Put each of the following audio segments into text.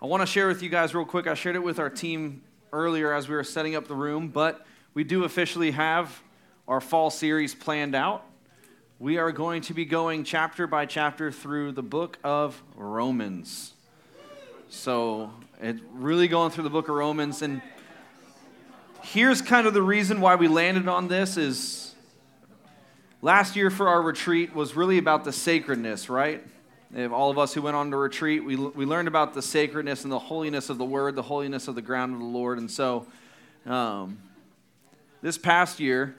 I want to share with you guys real quick. I shared it with our team earlier as we were setting up the room, but we do officially have our fall series planned out. We are going to be going chapter by chapter through the book of Romans. So, it's really going through the book of Romans and here's kind of the reason why we landed on this is last year for our retreat was really about the sacredness, right? If all of us who went on to retreat, we, we learned about the sacredness and the holiness of the word, the holiness of the ground of the Lord. And so, um, this past year,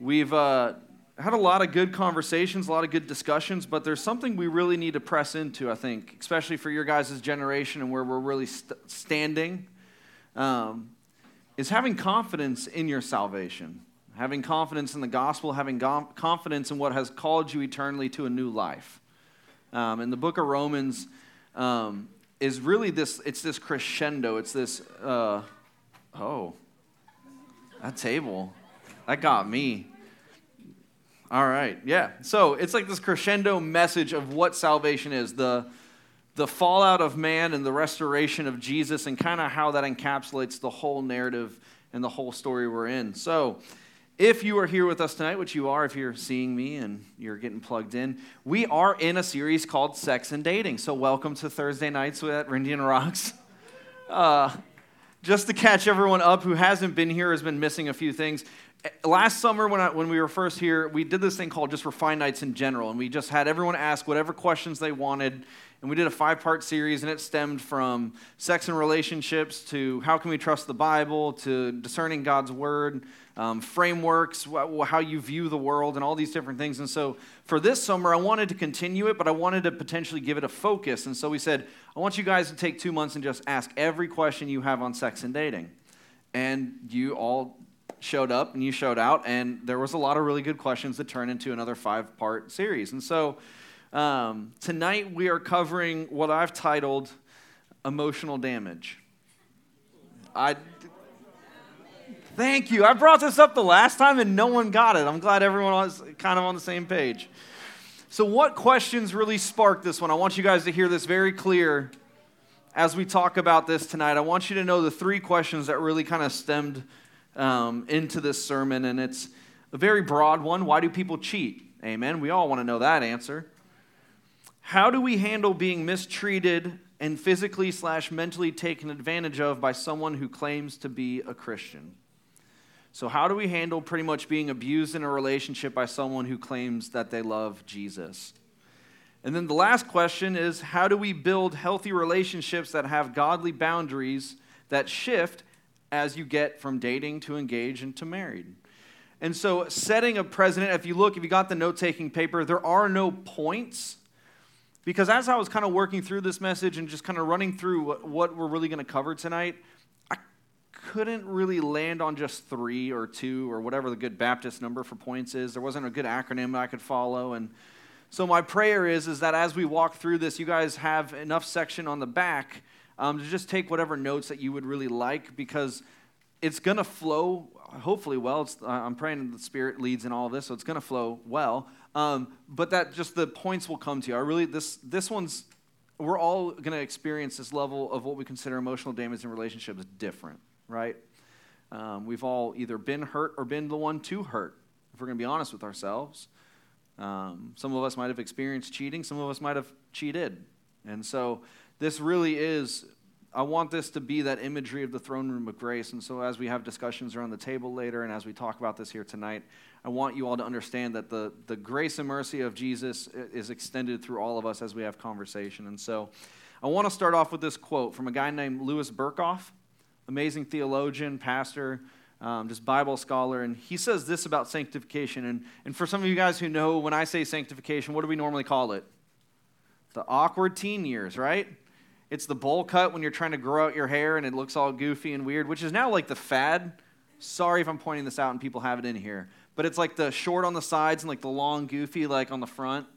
we've uh, had a lot of good conversations, a lot of good discussions, but there's something we really need to press into, I think, especially for your guys' generation and where we're really st- standing, um, is having confidence in your salvation, having confidence in the gospel, having confidence in what has called you eternally to a new life. Um, and the book of Romans um, is really this, it's this crescendo. It's this, uh, oh, that table, that got me. All right, yeah. So it's like this crescendo message of what salvation is the, the fallout of man and the restoration of Jesus, and kind of how that encapsulates the whole narrative and the whole story we're in. So, if you are here with us tonight, which you are if you're seeing me and you're getting plugged in, we are in a series called Sex and Dating. So, welcome to Thursday nights at Rindian Rocks. Uh, just to catch everyone up who hasn't been here, has been missing a few things. Last summer, when, I, when we were first here, we did this thing called just Refine Nights in general, and we just had everyone ask whatever questions they wanted. And we did a five part series, and it stemmed from sex and relationships to how can we trust the Bible to discerning God's word um, frameworks, wh- how you view the world, and all these different things. And so for this summer, I wanted to continue it, but I wanted to potentially give it a focus. And so we said, I want you guys to take two months and just ask every question you have on sex and dating. And you all showed up and you showed out, and there was a lot of really good questions that turned into another five part series. And so um, tonight we are covering what I've titled emotional damage. I Thank you. I brought this up the last time and no one got it. I'm glad everyone was kind of on the same page. So, what questions really sparked this one? I want you guys to hear this very clear as we talk about this tonight. I want you to know the three questions that really kind of stemmed um, into this sermon, and it's a very broad one. Why do people cheat? Amen. We all want to know that answer. How do we handle being mistreated and physically slash mentally taken advantage of by someone who claims to be a Christian? So, how do we handle pretty much being abused in a relationship by someone who claims that they love Jesus? And then the last question is how do we build healthy relationships that have godly boundaries that shift as you get from dating to engaged and to married? And so, setting a precedent, if you look, if you got the note taking paper, there are no points. Because as I was kind of working through this message and just kind of running through what, what we're really going to cover tonight, couldn't really land on just three or two or whatever the good Baptist number for points is. There wasn't a good acronym I could follow. And so my prayer is, is that as we walk through this, you guys have enough section on the back um, to just take whatever notes that you would really like because it's going to flow hopefully well. It's, I'm praying the Spirit leads in all this, so it's going to flow well. Um, but that just the points will come to you. I really, this, this one's, we're all going to experience this level of what we consider emotional damage in relationships different right? Um, we've all either been hurt or been the one to hurt, if we're going to be honest with ourselves. Um, some of us might have experienced cheating, some of us might have cheated. And so this really is, I want this to be that imagery of the throne room of grace. And so as we have discussions around the table later and as we talk about this here tonight, I want you all to understand that the, the grace and mercy of Jesus is extended through all of us as we have conversation. And so I want to start off with this quote from a guy named Louis Berkhof amazing theologian, pastor, um, just Bible scholar, and he says this about sanctification. And, and for some of you guys who know, when I say sanctification, what do we normally call it? The awkward teen years, right? It's the bowl cut when you're trying to grow out your hair and it looks all goofy and weird, which is now like the fad. Sorry if I'm pointing this out and people have it in here. But it's like the short on the sides and like the long goofy like on the front.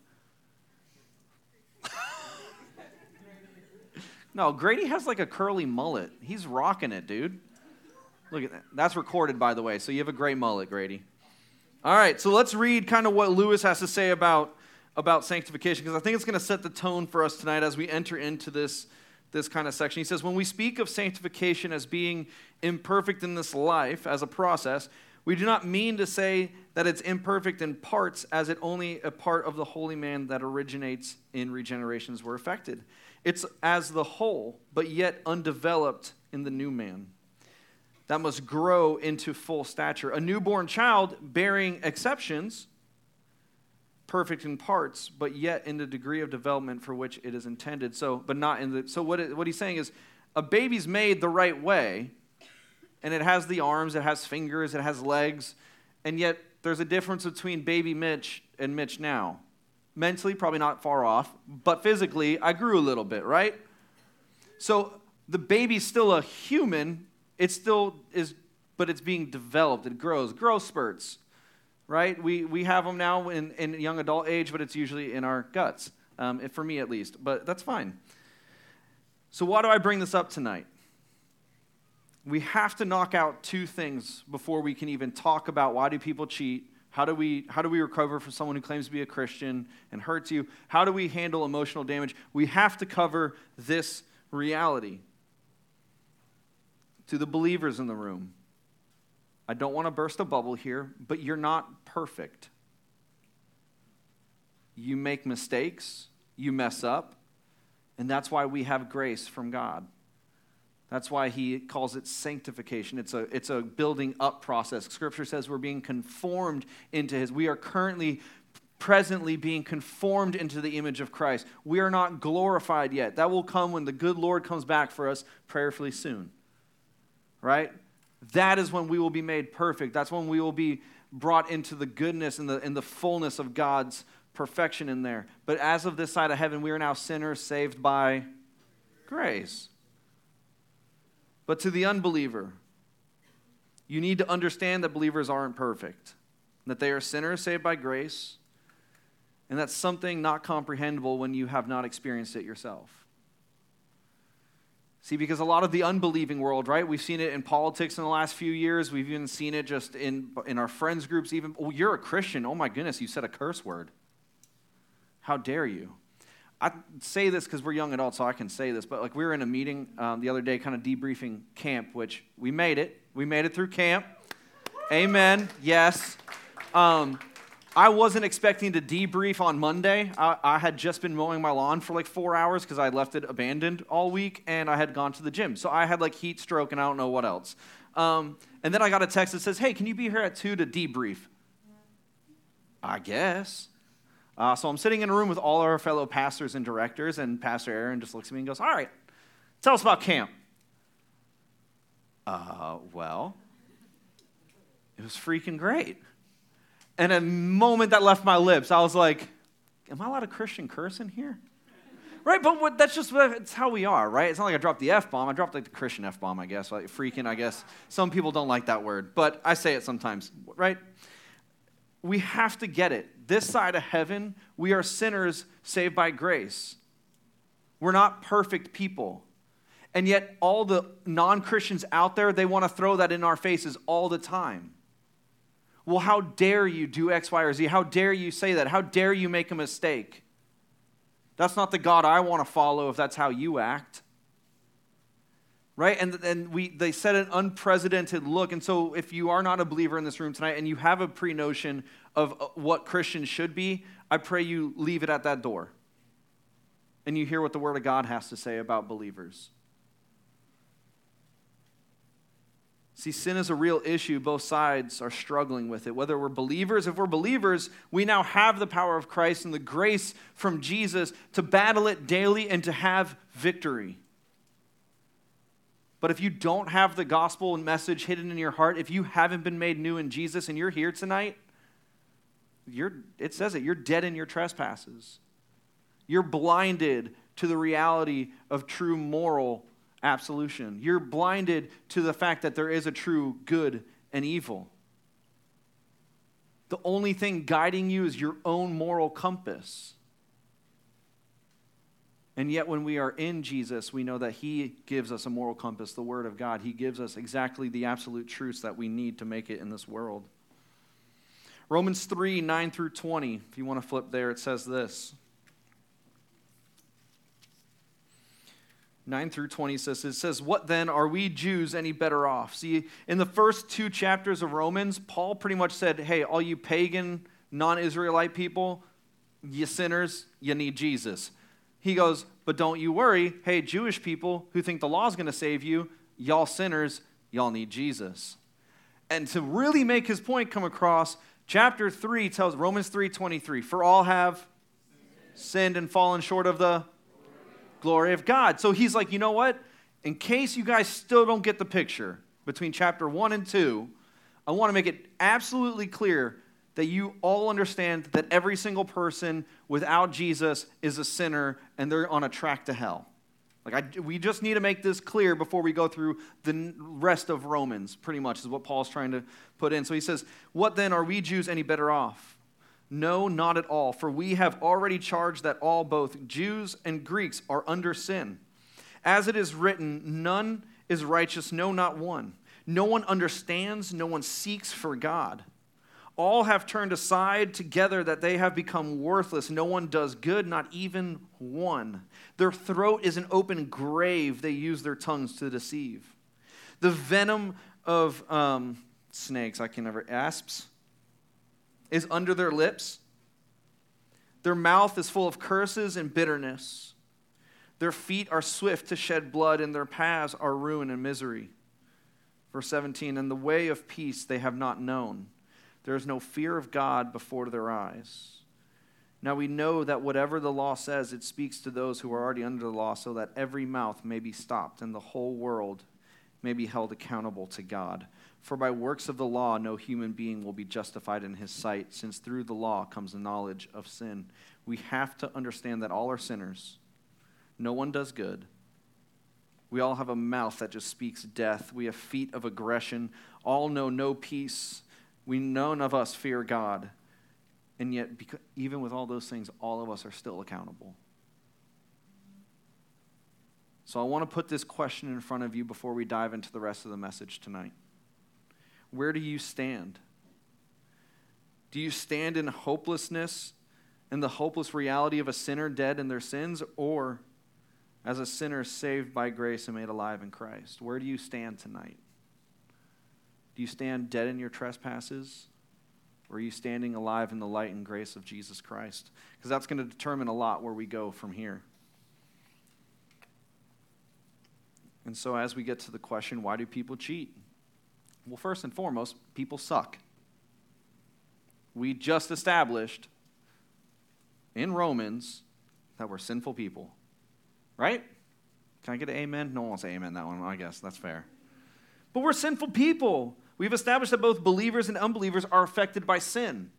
No, Grady has like a curly mullet. He's rocking it, dude. Look at that. That's recorded, by the way. So you have a great mullet, Grady. All right, so let's read kind of what Louis has to say about, about sanctification, because I think it's going to set the tone for us tonight as we enter into this, this kind of section. He says, When we speak of sanctification as being imperfect in this life as a process, we do not mean to say that it's imperfect in parts, as it only a part of the holy man that originates in regenerations were affected. It's as the whole, but yet undeveloped in the new man that must grow into full stature. A newborn child bearing exceptions, perfect in parts, but yet in the degree of development for which it is intended. So, but not in the. So, what, it, what he's saying is a baby's made the right way, and it has the arms, it has fingers, it has legs, and yet there's a difference between baby Mitch and Mitch now. Mentally, probably not far off, but physically, I grew a little bit, right? So, the baby's still a human, it still is, but it's being developed. It grows, growth spurts, right? We, we have them now in, in young adult age, but it's usually in our guts, um, for me at least. But that's fine. So, why do I bring this up tonight? We have to knock out two things before we can even talk about why do people cheat. How do, we, how do we recover from someone who claims to be a Christian and hurts you? How do we handle emotional damage? We have to cover this reality to the believers in the room. I don't want to burst a bubble here, but you're not perfect. You make mistakes, you mess up, and that's why we have grace from God. That's why he calls it sanctification. It's a, it's a building up process. Scripture says we're being conformed into his. We are currently, presently being conformed into the image of Christ. We are not glorified yet. That will come when the good Lord comes back for us prayerfully soon right? That is when we will be made perfect. That's when we will be brought into the goodness and the, and the fullness of God's perfection in there. But as of this side of heaven, we are now sinners saved by grace. But to the unbeliever, you need to understand that believers aren't perfect, that they are sinners saved by grace, and that's something not comprehensible when you have not experienced it yourself. See, because a lot of the unbelieving world, right? We've seen it in politics in the last few years. We've even seen it just in, in our friends' groups, even. Oh, you're a Christian. Oh my goodness, you said a curse word. How dare you? I say this because we're young adults, so I can say this, but like we were in a meeting um, the other day, kind of debriefing camp, which we made it. We made it through camp. Amen. Yes. Um, I wasn't expecting to debrief on Monday. I, I, had just been mowing my lawn for like four hours because I left it abandoned all week and I had gone to the gym. So I had like heat stroke and I don't know what else. Um, and then I got a text that says, Hey, can you be here at 2 to debrief? I guess. Uh, so I'm sitting in a room with all our fellow pastors and directors, and Pastor Aaron just looks at me and goes, All right, tell us about camp. Uh, well, it was freaking great. And a moment that left my lips, I was like, Am I allowed a Christian curse in here? Right, but what, that's just it's how we are, right? It's not like I dropped the F bomb. I dropped like the Christian F bomb, I guess. Like freaking, I guess. Some people don't like that word, but I say it sometimes, right? We have to get it. This side of heaven, we are sinners saved by grace. We're not perfect people. And yet, all the non Christians out there, they want to throw that in our faces all the time. Well, how dare you do X, Y, or Z? How dare you say that? How dare you make a mistake? That's not the God I want to follow if that's how you act. Right? And, and we, they set an unprecedented look. And so, if you are not a believer in this room tonight and you have a pre notion of uh, what Christians should be, I pray you leave it at that door. And you hear what the Word of God has to say about believers. See, sin is a real issue. Both sides are struggling with it. Whether we're believers, if we're believers, we now have the power of Christ and the grace from Jesus to battle it daily and to have victory. But if you don't have the gospel and message hidden in your heart, if you haven't been made new in Jesus and you're here tonight, you're, it says it, you're dead in your trespasses. You're blinded to the reality of true moral absolution. You're blinded to the fact that there is a true good and evil. The only thing guiding you is your own moral compass. And yet, when we are in Jesus, we know that He gives us a moral compass, the Word of God. He gives us exactly the absolute truths that we need to make it in this world. Romans 3 9 through 20, if you want to flip there, it says this. 9 through 20 says, it says, What then are we Jews any better off? See, in the first two chapters of Romans, Paul pretty much said, Hey, all you pagan, non Israelite people, you sinners, you need Jesus. He goes, But don't you worry. Hey, Jewish people who think the law is going to save you, y'all sinners, y'all need Jesus. And to really make his point come across, chapter 3 tells Romans 3:23, for all have sinned and fallen short of the glory of God. So he's like, you know what? In case you guys still don't get the picture between chapter 1 and 2, I want to make it absolutely clear that you all understand that every single person without Jesus is a sinner and they're on a track to hell. Like I, we just need to make this clear before we go through the rest of Romans, pretty much is what Paul's trying to put in. So he says, What then are we Jews any better off? No, not at all, for we have already charged that all, both Jews and Greeks, are under sin. As it is written, none is righteous, no, not one. No one understands, no one seeks for God. All have turned aside together that they have become worthless. No one does good, not even one. Their throat is an open grave. They use their tongues to deceive. The venom of um, snakes, I can never, asps, is under their lips. Their mouth is full of curses and bitterness. Their feet are swift to shed blood, and their paths are ruin and misery. Verse 17, and the way of peace they have not known. There is no fear of God before their eyes. Now we know that whatever the law says, it speaks to those who are already under the law, so that every mouth may be stopped and the whole world may be held accountable to God. For by works of the law, no human being will be justified in his sight, since through the law comes the knowledge of sin. We have to understand that all are sinners. No one does good. We all have a mouth that just speaks death. We have feet of aggression. All know no peace. We none of us fear God. And yet, even with all those things, all of us are still accountable. So I want to put this question in front of you before we dive into the rest of the message tonight. Where do you stand? Do you stand in hopelessness and the hopeless reality of a sinner dead in their sins, or as a sinner saved by grace and made alive in Christ? Where do you stand tonight? Do you stand dead in your trespasses? Or are you standing alive in the light and grace of Jesus Christ? Because that's going to determine a lot where we go from here. And so, as we get to the question, why do people cheat? Well, first and foremost, people suck. We just established in Romans that we're sinful people. Right? Can I get an amen? No one wants an amen that one. I guess that's fair. But we're sinful people. We've established that both believers and unbelievers are affected by sin.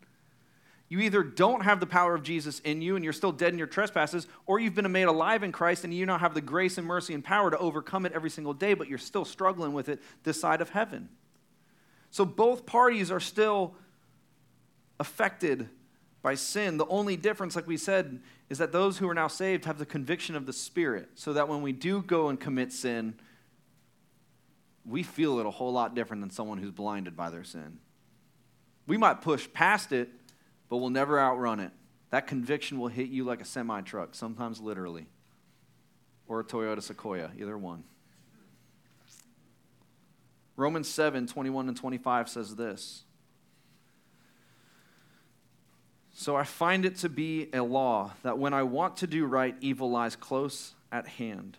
You either don't have the power of Jesus in you and you're still dead in your trespasses, or you've been made alive in Christ and you now have the grace and mercy and power to overcome it every single day, but you're still struggling with it this side of heaven. So both parties are still affected by sin. The only difference, like we said, is that those who are now saved have the conviction of the Spirit, so that when we do go and commit sin, we feel it a whole lot different than someone who's blinded by their sin. We might push past it, but we'll never outrun it. That conviction will hit you like a semi truck, sometimes literally, or a Toyota Sequoia, either one. Romans 7 21 and 25 says this. So I find it to be a law that when I want to do right, evil lies close at hand.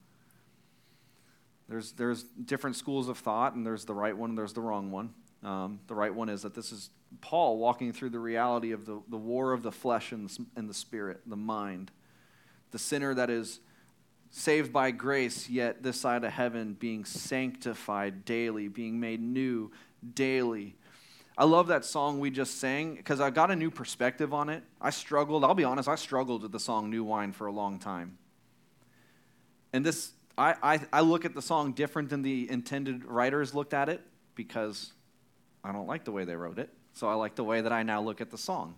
There's, there's different schools of thought, and there's the right one and there's the wrong one. Um, the right one is that this is Paul walking through the reality of the, the war of the flesh and the, and the spirit, the mind. The sinner that is saved by grace, yet this side of heaven being sanctified daily, being made new daily. I love that song we just sang because I got a new perspective on it. I struggled, I'll be honest, I struggled with the song New Wine for a long time. And this, I, I, I look at the song different than the intended writers looked at it because I don't like the way they wrote it. So I like the way that I now look at the song.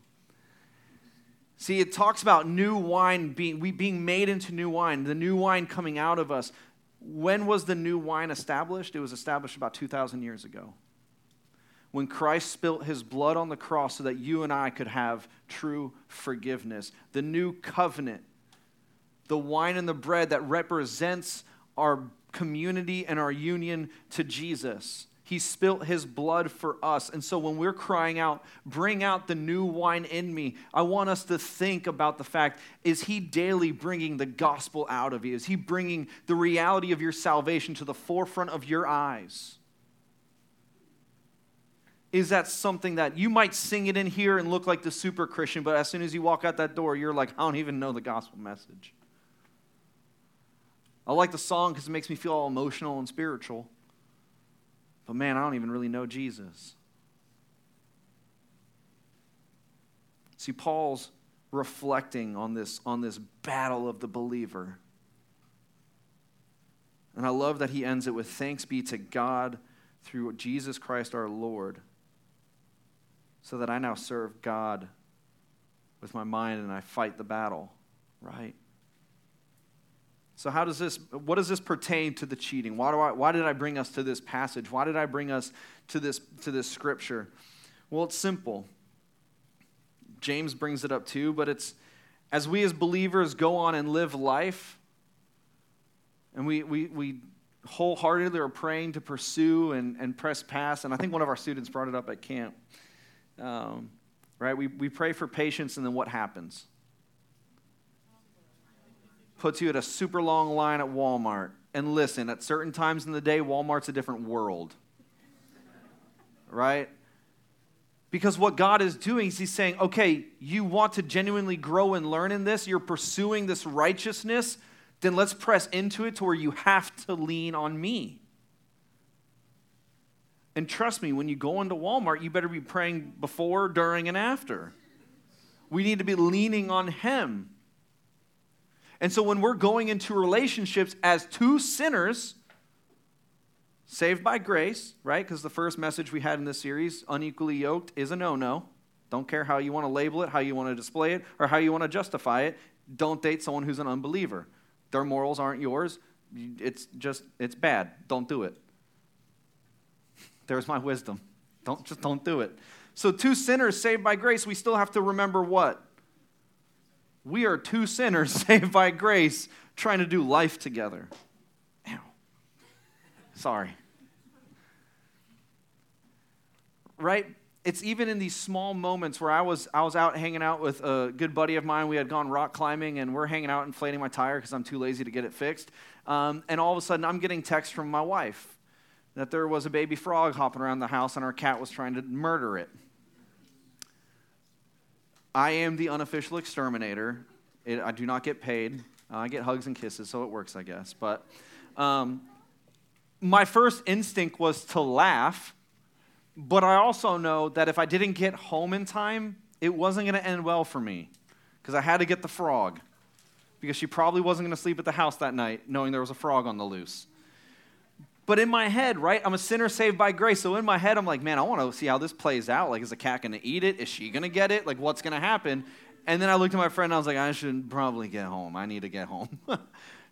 See, it talks about new wine being we being made into new wine, the new wine coming out of us. When was the new wine established? It was established about 2,000 years ago. When Christ spilt his blood on the cross so that you and I could have true forgiveness. The new covenant, the wine and the bread that represents our community and our union to Jesus. He spilt his blood for us. And so when we're crying out, bring out the new wine in me, I want us to think about the fact is he daily bringing the gospel out of you? Is he bringing the reality of your salvation to the forefront of your eyes? Is that something that you might sing it in here and look like the super Christian, but as soon as you walk out that door, you're like, I don't even know the gospel message? I like the song because it makes me feel all emotional and spiritual. But man, I don't even really know Jesus. See, Paul's reflecting on this, on this battle of the believer. And I love that he ends it with thanks be to God through Jesus Christ our Lord, so that I now serve God with my mind and I fight the battle, right? So, how does this, what does this pertain to the cheating? Why, do I, why did I bring us to this passage? Why did I bring us to this, to this scripture? Well, it's simple. James brings it up too, but it's as we as believers go on and live life, and we, we, we wholeheartedly are praying to pursue and, and press past, and I think one of our students brought it up at camp, um, right? We, we pray for patience, and then what happens? Puts you at a super long line at Walmart. And listen, at certain times in the day, Walmart's a different world. Right? Because what God is doing is He's saying, okay, you want to genuinely grow and learn in this, you're pursuing this righteousness, then let's press into it to where you have to lean on me. And trust me, when you go into Walmart, you better be praying before, during, and after. We need to be leaning on Him. And so when we're going into relationships as two sinners, saved by grace, right? Because the first message we had in this series, unequally yoked, is a no no. Don't care how you want to label it, how you want to display it, or how you want to justify it. Don't date someone who's an unbeliever. Their morals aren't yours. It's just, it's bad. Don't do it. There's my wisdom. Don't, just don't do it. So, two sinners saved by grace, we still have to remember what? We are two sinners saved by grace trying to do life together. Ow. Sorry. Right? It's even in these small moments where I was, I was out hanging out with a good buddy of mine. We had gone rock climbing and we're hanging out inflating my tire because I'm too lazy to get it fixed. Um, and all of a sudden, I'm getting text from my wife that there was a baby frog hopping around the house and our cat was trying to murder it. I am the unofficial exterminator. It, I do not get paid. Uh, I get hugs and kisses, so it works, I guess. But um, my first instinct was to laugh, but I also know that if I didn't get home in time, it wasn't going to end well for me because I had to get the frog because she probably wasn't going to sleep at the house that night knowing there was a frog on the loose. But in my head, right, I'm a sinner saved by grace. So in my head, I'm like, man, I want to see how this plays out. Like, is the cat going to eat it? Is she going to get it? Like, what's going to happen? And then I looked at my friend and I was like, I should probably get home. I need to get home.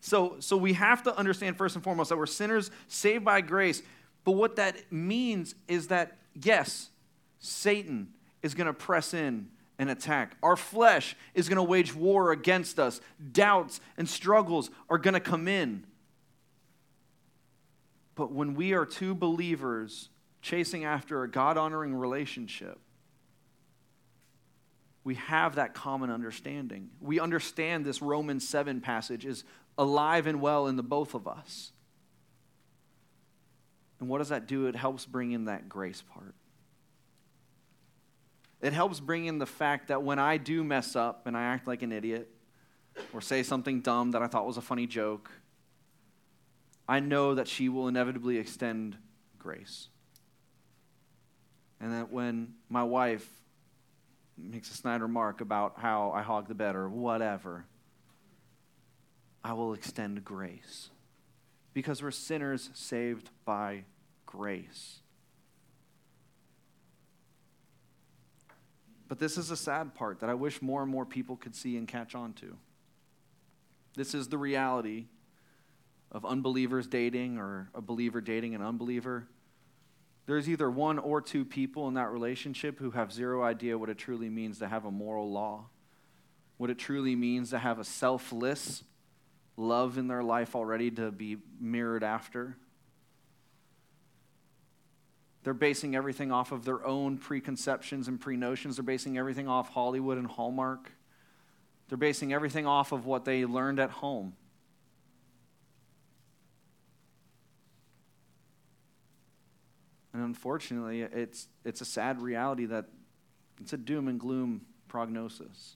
so, so we have to understand first and foremost that we're sinners saved by grace. But what that means is that, yes, Satan is going to press in and attack. Our flesh is going to wage war against us. Doubts and struggles are going to come in. But when we are two believers chasing after a God honoring relationship, we have that common understanding. We understand this Romans 7 passage is alive and well in the both of us. And what does that do? It helps bring in that grace part. It helps bring in the fact that when I do mess up and I act like an idiot or say something dumb that I thought was a funny joke, I know that she will inevitably extend grace. And that when my wife makes a snide remark about how I hog the bed or whatever, I will extend grace. because we're sinners saved by grace. But this is a sad part that I wish more and more people could see and catch on to. This is the reality of unbelievers dating or a believer dating an unbeliever. There's either one or two people in that relationship who have zero idea what it truly means to have a moral law, what it truly means to have a selfless love in their life already to be mirrored after. They're basing everything off of their own preconceptions and pre notions. They're basing everything off Hollywood and Hallmark. They're basing everything off of what they learned at home. And unfortunately, it's, it's a sad reality that it's a doom and gloom prognosis.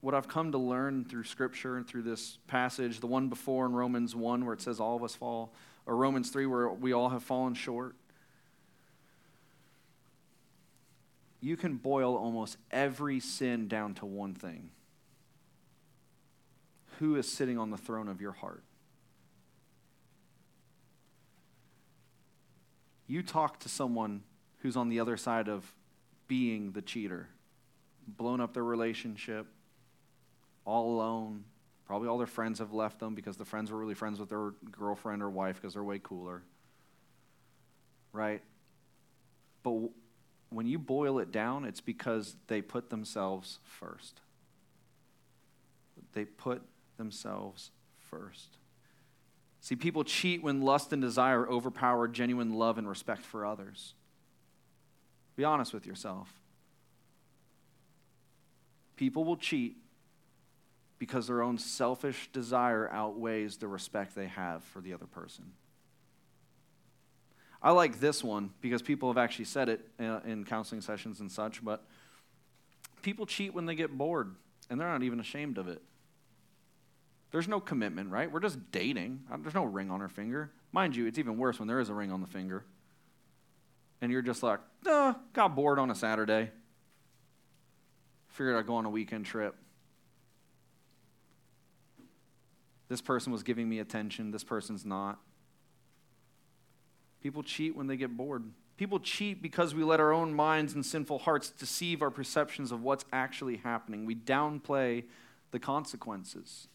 What I've come to learn through Scripture and through this passage, the one before in Romans 1 where it says all of us fall, or Romans 3 where we all have fallen short, you can boil almost every sin down to one thing who is sitting on the throne of your heart. You talk to someone who's on the other side of being the cheater, blown up their relationship, all alone. Probably all their friends have left them because the friends were really friends with their girlfriend or wife because they're way cooler. Right? But when you boil it down, it's because they put themselves first. They put themselves first. See, people cheat when lust and desire overpower genuine love and respect for others. Be honest with yourself. People will cheat because their own selfish desire outweighs the respect they have for the other person. I like this one because people have actually said it uh, in counseling sessions and such, but people cheat when they get bored, and they're not even ashamed of it. There's no commitment, right? We're just dating. Uh, there's no ring on her finger. Mind you, it's even worse when there is a ring on the finger. And you're just like, uh, got bored on a Saturday. Figured I'd go on a weekend trip. This person was giving me attention, this person's not. People cheat when they get bored. People cheat because we let our own minds and sinful hearts deceive our perceptions of what's actually happening. We downplay the consequences.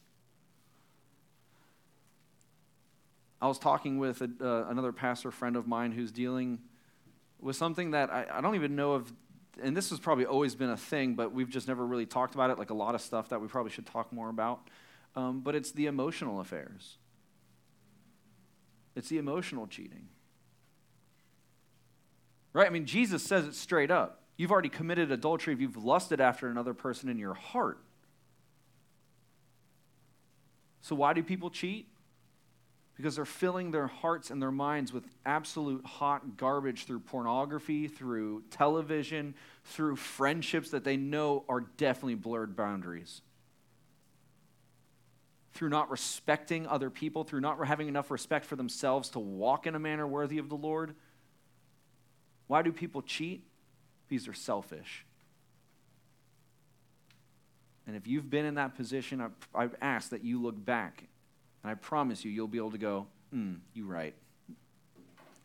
I was talking with a, uh, another pastor friend of mine who's dealing with something that I, I don't even know if, and this has probably always been a thing, but we've just never really talked about it, like a lot of stuff that we probably should talk more about. Um, but it's the emotional affairs, it's the emotional cheating. Right? I mean, Jesus says it straight up. You've already committed adultery if you've lusted after another person in your heart. So, why do people cheat? Because they're filling their hearts and their minds with absolute hot garbage through pornography, through television, through friendships that they know are definitely blurred boundaries. Through not respecting other people, through not having enough respect for themselves to walk in a manner worthy of the Lord. Why do people cheat? Because they're selfish. And if you've been in that position, I, I ask that you look back and I promise you, you'll be able to go, hmm, you right.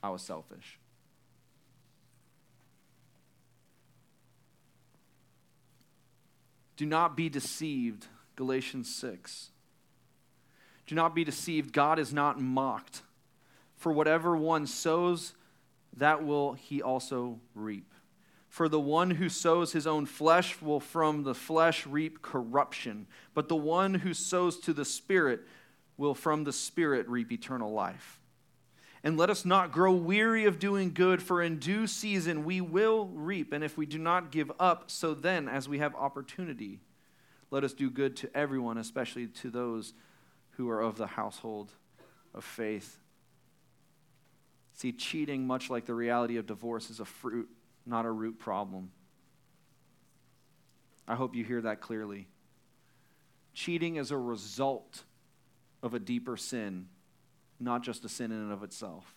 I was selfish. Do not be deceived, Galatians 6. Do not be deceived. God is not mocked. For whatever one sows, that will he also reap. For the one who sows his own flesh will from the flesh reap corruption, but the one who sows to the Spirit will from the Spirit reap eternal life. And let us not grow weary of doing good, for in due season we will reap. And if we do not give up, so then, as we have opportunity, let us do good to everyone, especially to those who are of the household of faith. See, cheating, much like the reality of divorce, is a fruit, not a root problem. I hope you hear that clearly. Cheating is a result of a deeper sin, not just a sin in and of itself.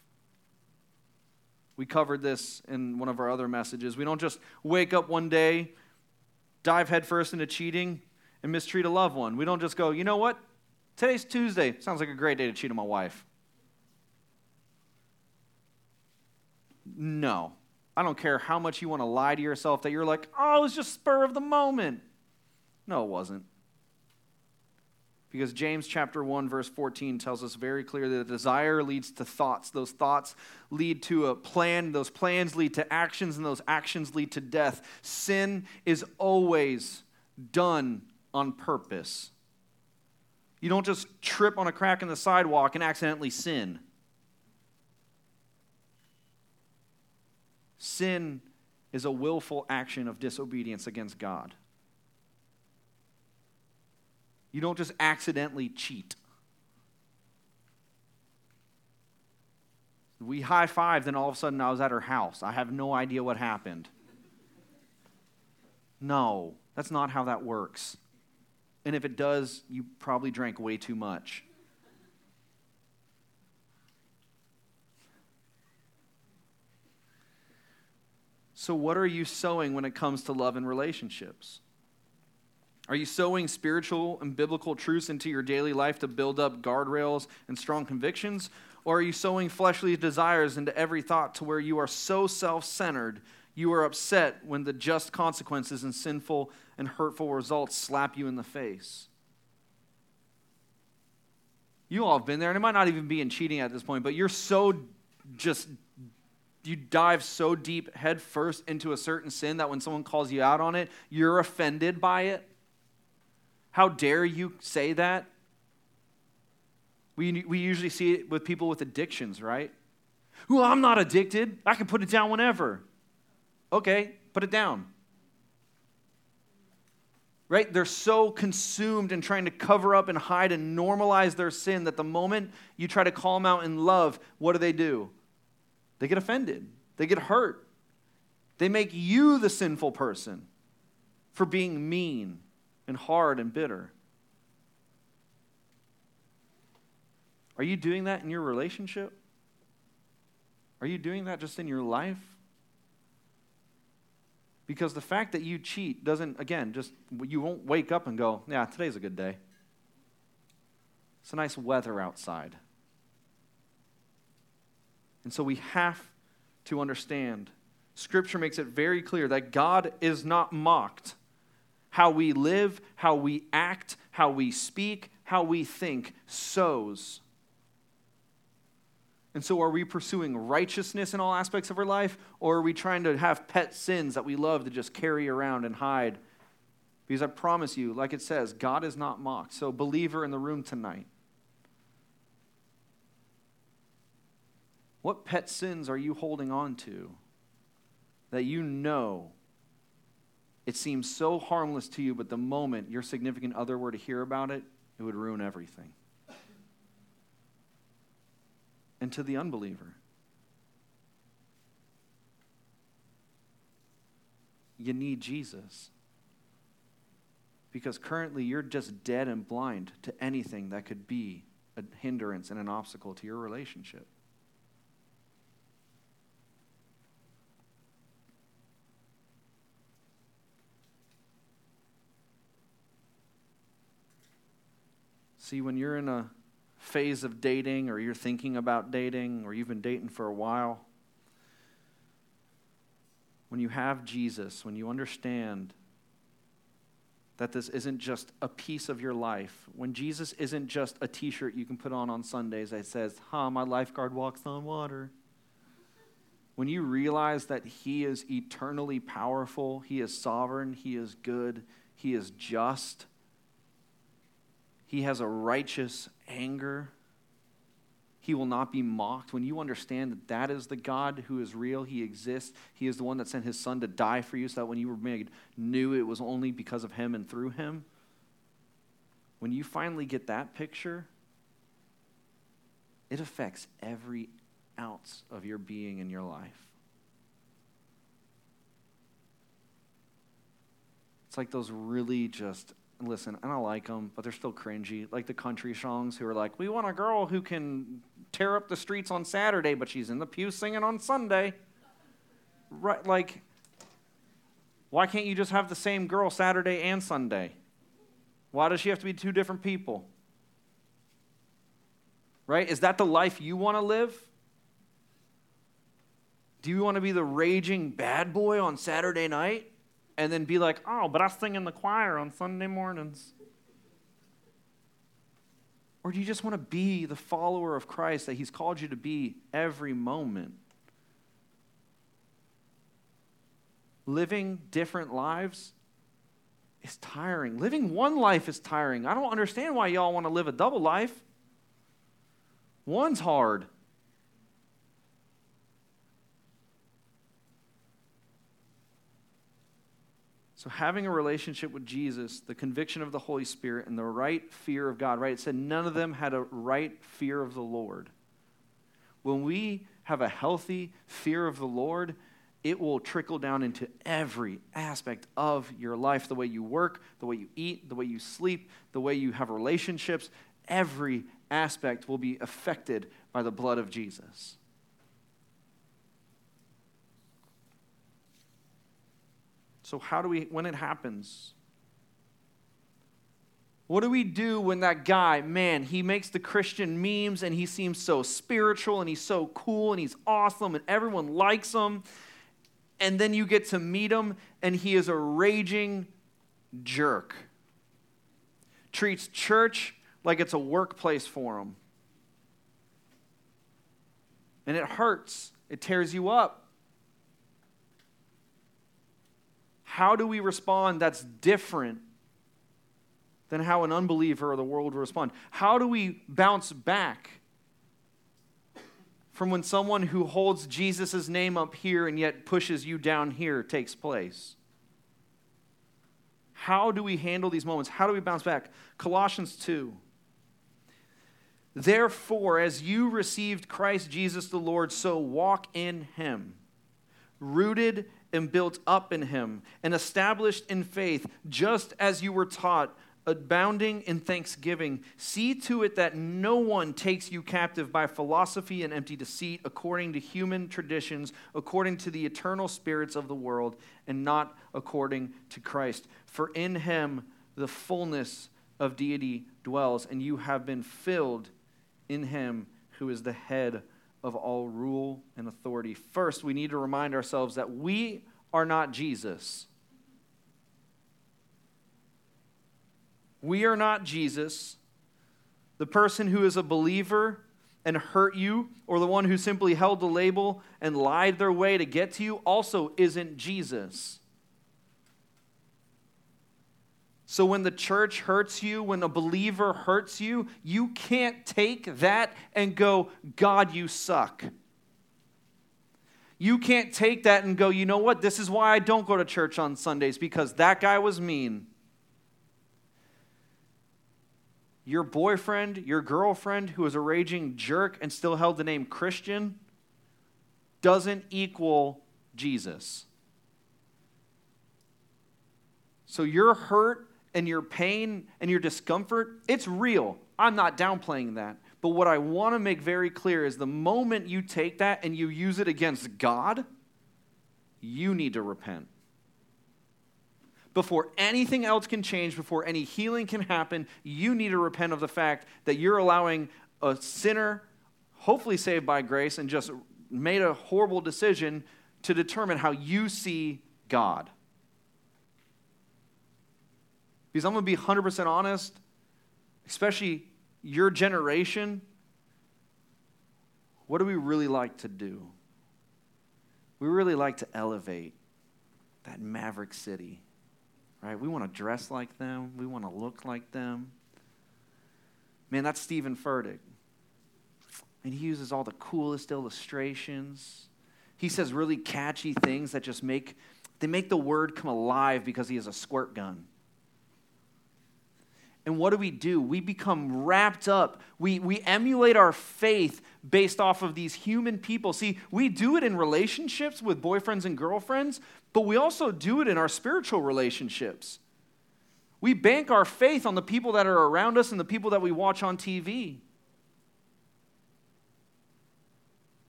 We covered this in one of our other messages. We don't just wake up one day, dive headfirst into cheating and mistreat a loved one. We don't just go, you know what? Today's Tuesday. Sounds like a great day to cheat on my wife. No. I don't care how much you want to lie to yourself that you're like, oh, it was just spur of the moment. No, it wasn't. Because James chapter 1 verse 14 tells us very clearly that desire leads to thoughts. Those thoughts lead to a plan, those plans lead to actions and those actions lead to death. Sin is always done on purpose. You don't just trip on a crack in the sidewalk and accidentally sin. Sin is a willful action of disobedience against God. You don't just accidentally cheat. We high fived, and all of a sudden I was at her house. I have no idea what happened. No, that's not how that works. And if it does, you probably drank way too much. So, what are you sowing when it comes to love and relationships? Are you sowing spiritual and biblical truths into your daily life to build up guardrails and strong convictions? Or are you sowing fleshly desires into every thought to where you are so self centered, you are upset when the just consequences and sinful and hurtful results slap you in the face? You all have been there, and it might not even be in cheating at this point, but you're so just, you dive so deep headfirst into a certain sin that when someone calls you out on it, you're offended by it. How dare you say that? We, we usually see it with people with addictions, right? Well, I'm not addicted. I can put it down whenever. Okay, put it down. Right? They're so consumed in trying to cover up and hide and normalize their sin that the moment you try to call them out in love, what do they do? They get offended, they get hurt. They make you the sinful person for being mean and hard and bitter? Are you doing that in your relationship? Are you doing that just in your life? Because the fact that you cheat doesn't, again, just, you won't wake up and go, yeah, today's a good day. It's a nice weather outside. And so we have to understand. Scripture makes it very clear that God is not mocked how we live, how we act, how we speak, how we think sows. And so, are we pursuing righteousness in all aspects of our life, or are we trying to have pet sins that we love to just carry around and hide? Because I promise you, like it says, God is not mocked. So, believer in the room tonight, what pet sins are you holding on to that you know it seems so harmless to you, but the moment your significant other were to hear about it, it would ruin everything. And to the unbeliever, you need Jesus. Because currently you're just dead and blind to anything that could be a hindrance and an obstacle to your relationship. See, when you're in a phase of dating or you're thinking about dating or you've been dating for a while, when you have Jesus, when you understand that this isn't just a piece of your life, when Jesus isn't just a t shirt you can put on on Sundays that says, Huh, my lifeguard walks on water. When you realize that He is eternally powerful, He is sovereign, He is good, He is just he has a righteous anger. He will not be mocked. When you understand that that is the God who is real, He exists, He is the one that sent His Son to die for you so that when you were made, knew it was only because of Him and through Him. When you finally get that picture, it affects every ounce of your being in your life. It's like those really just listen, and I don't like them, but they're still cringy. Like the country songs who are like, we want a girl who can tear up the streets on Saturday, but she's in the pew singing on Sunday. Right, like, Why can't you just have the same girl Saturday and Sunday? Why does she have to be two different people? Right? Is that the life you want to live? Do you want to be the raging bad boy on Saturday night and then be like, oh, but I sing in the choir on Sunday mornings? Or do you just want to be the follower of Christ that He's called you to be every moment? Living different lives is tiring. Living one life is tiring. I don't understand why y'all want to live a double life. One's hard. So, having a relationship with Jesus, the conviction of the Holy Spirit, and the right fear of God, right? It said none of them had a right fear of the Lord. When we have a healthy fear of the Lord, it will trickle down into every aspect of your life the way you work, the way you eat, the way you sleep, the way you have relationships. Every aspect will be affected by the blood of Jesus. So, how do we, when it happens, what do we do when that guy, man, he makes the Christian memes and he seems so spiritual and he's so cool and he's awesome and everyone likes him? And then you get to meet him and he is a raging jerk. Treats church like it's a workplace for him. And it hurts, it tears you up. How do we respond that's different than how an unbeliever or the world will respond? How do we bounce back from when someone who holds Jesus' name up here and yet pushes you down here takes place? How do we handle these moments? How do we bounce back? Colossians 2. Therefore, as you received Christ Jesus the Lord, so walk in him, rooted and built up in him and established in faith, just as you were taught, abounding in thanksgiving. See to it that no one takes you captive by philosophy and empty deceit, according to human traditions, according to the eternal spirits of the world, and not according to Christ. For in him the fullness of deity dwells, and you have been filled in him who is the head of all rule and authority. First, we need to remind ourselves that we are not Jesus. We are not Jesus. The person who is a believer and hurt you, or the one who simply held the label and lied their way to get to you, also isn't Jesus. So when the church hurts you, when a believer hurts you, you can't take that and go, God, you suck. You can't take that and go, you know what? This is why I don't go to church on Sundays because that guy was mean. Your boyfriend, your girlfriend who is a raging jerk and still held the name Christian doesn't equal Jesus. So your hurt and your pain and your discomfort, it's real. I'm not downplaying that. But what I want to make very clear is the moment you take that and you use it against God, you need to repent. Before anything else can change, before any healing can happen, you need to repent of the fact that you're allowing a sinner, hopefully saved by grace, and just made a horrible decision to determine how you see God. Because I'm going to be 100% honest, especially your generation, what do we really like to do? We really like to elevate that maverick city, right? We want to dress like them, we want to look like them. Man, that's Steven Furtick. And he uses all the coolest illustrations. He says really catchy things that just make they make the word come alive because he has a squirt gun. And what do we do? We become wrapped up. We, we emulate our faith based off of these human people. See, we do it in relationships with boyfriends and girlfriends, but we also do it in our spiritual relationships. We bank our faith on the people that are around us and the people that we watch on TV.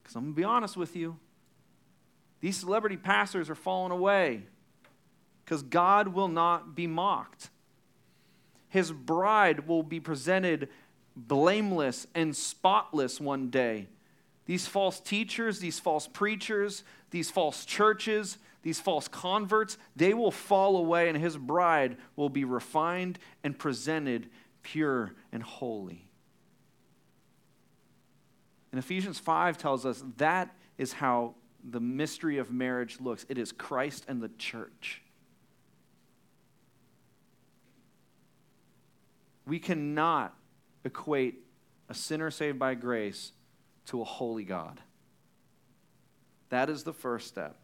Because I'm going to be honest with you, these celebrity pastors are falling away. because God will not be mocked. His bride will be presented blameless and spotless one day. These false teachers, these false preachers, these false churches, these false converts, they will fall away, and his bride will be refined and presented pure and holy. And Ephesians 5 tells us that is how the mystery of marriage looks it is Christ and the church. We cannot equate a sinner saved by grace to a holy God. That is the first step.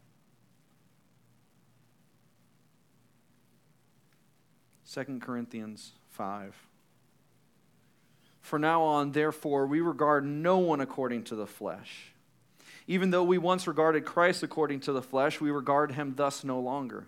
2 Corinthians 5. For now on, therefore, we regard no one according to the flesh. Even though we once regarded Christ according to the flesh, we regard him thus no longer.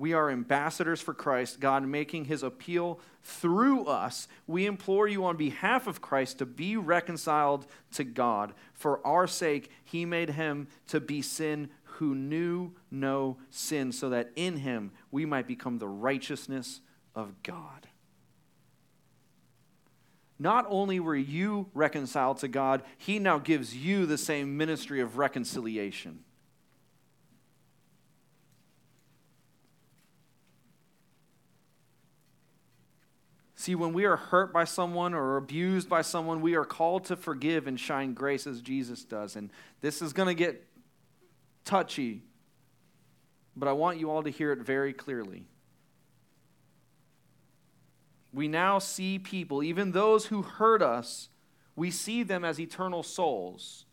we are ambassadors for Christ, God making his appeal through us. We implore you on behalf of Christ to be reconciled to God. For our sake, he made him to be sin who knew no sin, so that in him we might become the righteousness of God. Not only were you reconciled to God, he now gives you the same ministry of reconciliation. See, when we are hurt by someone or abused by someone, we are called to forgive and shine grace as Jesus does. And this is going to get touchy, but I want you all to hear it very clearly. We now see people, even those who hurt us, we see them as eternal souls.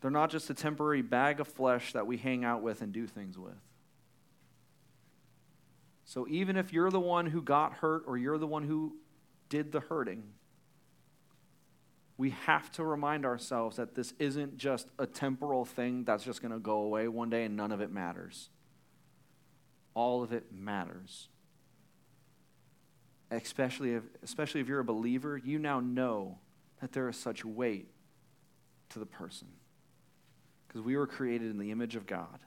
They're not just a temporary bag of flesh that we hang out with and do things with. So even if you're the one who got hurt or you're the one who did the hurting, we have to remind ourselves that this isn't just a temporal thing that's just going to go away one day and none of it matters. All of it matters. Especially if, especially if you're a believer, you now know that there is such weight to the person. Because we were created in the image of God.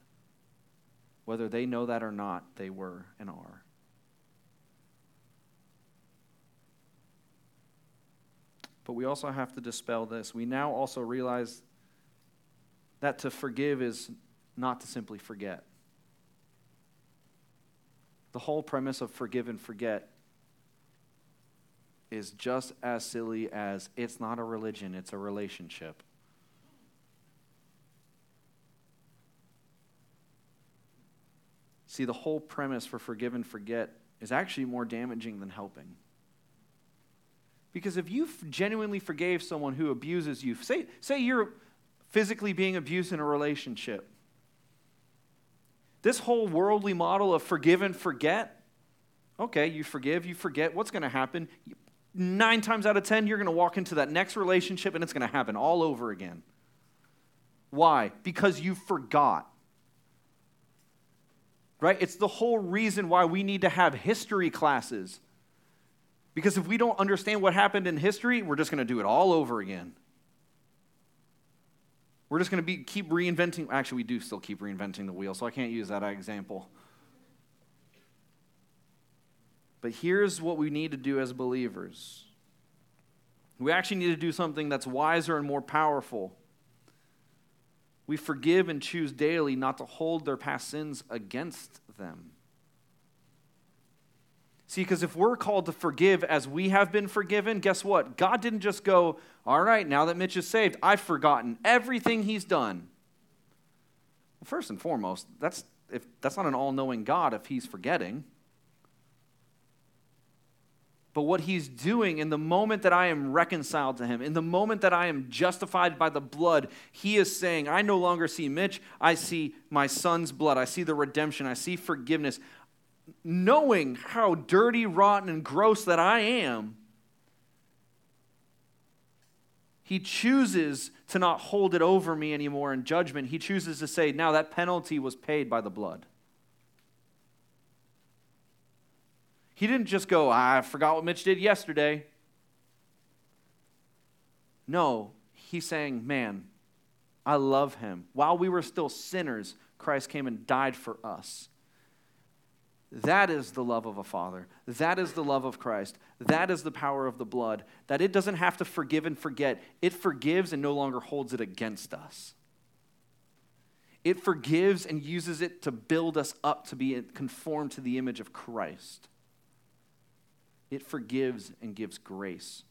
Whether they know that or not, they were and are. But we also have to dispel this. We now also realize that to forgive is not to simply forget. The whole premise of forgive and forget is just as silly as it's not a religion, it's a relationship. See, the whole premise for forgive and forget is actually more damaging than helping. Because if you genuinely forgave someone who abuses you, say, say you're physically being abused in a relationship, this whole worldly model of forgive and forget, okay, you forgive, you forget, what's going to happen? Nine times out of ten, you're going to walk into that next relationship and it's going to happen all over again. Why? Because you forgot right? It's the whole reason why we need to have history classes. Because if we don't understand what happened in history, we're just going to do it all over again. We're just going to be keep reinventing. Actually, we do still keep reinventing the wheel, so I can't use that example. But here's what we need to do as believers. We actually need to do something that's wiser and more powerful. We forgive and choose daily not to hold their past sins against them. See, because if we're called to forgive as we have been forgiven, guess what? God didn't just go, all right, now that Mitch is saved, I've forgotten everything he's done. Well, first and foremost, that's, if, that's not an all knowing God if he's forgetting. But what he's doing in the moment that I am reconciled to him, in the moment that I am justified by the blood, he is saying, I no longer see Mitch, I see my son's blood. I see the redemption, I see forgiveness. Knowing how dirty, rotten, and gross that I am, he chooses to not hold it over me anymore in judgment. He chooses to say, now that penalty was paid by the blood. He didn't just go, I forgot what Mitch did yesterday. No, he's saying, man, I love him. While we were still sinners, Christ came and died for us. That is the love of a father. That is the love of Christ. That is the power of the blood. That it doesn't have to forgive and forget, it forgives and no longer holds it against us. It forgives and uses it to build us up to be conformed to the image of Christ it forgives and gives grace.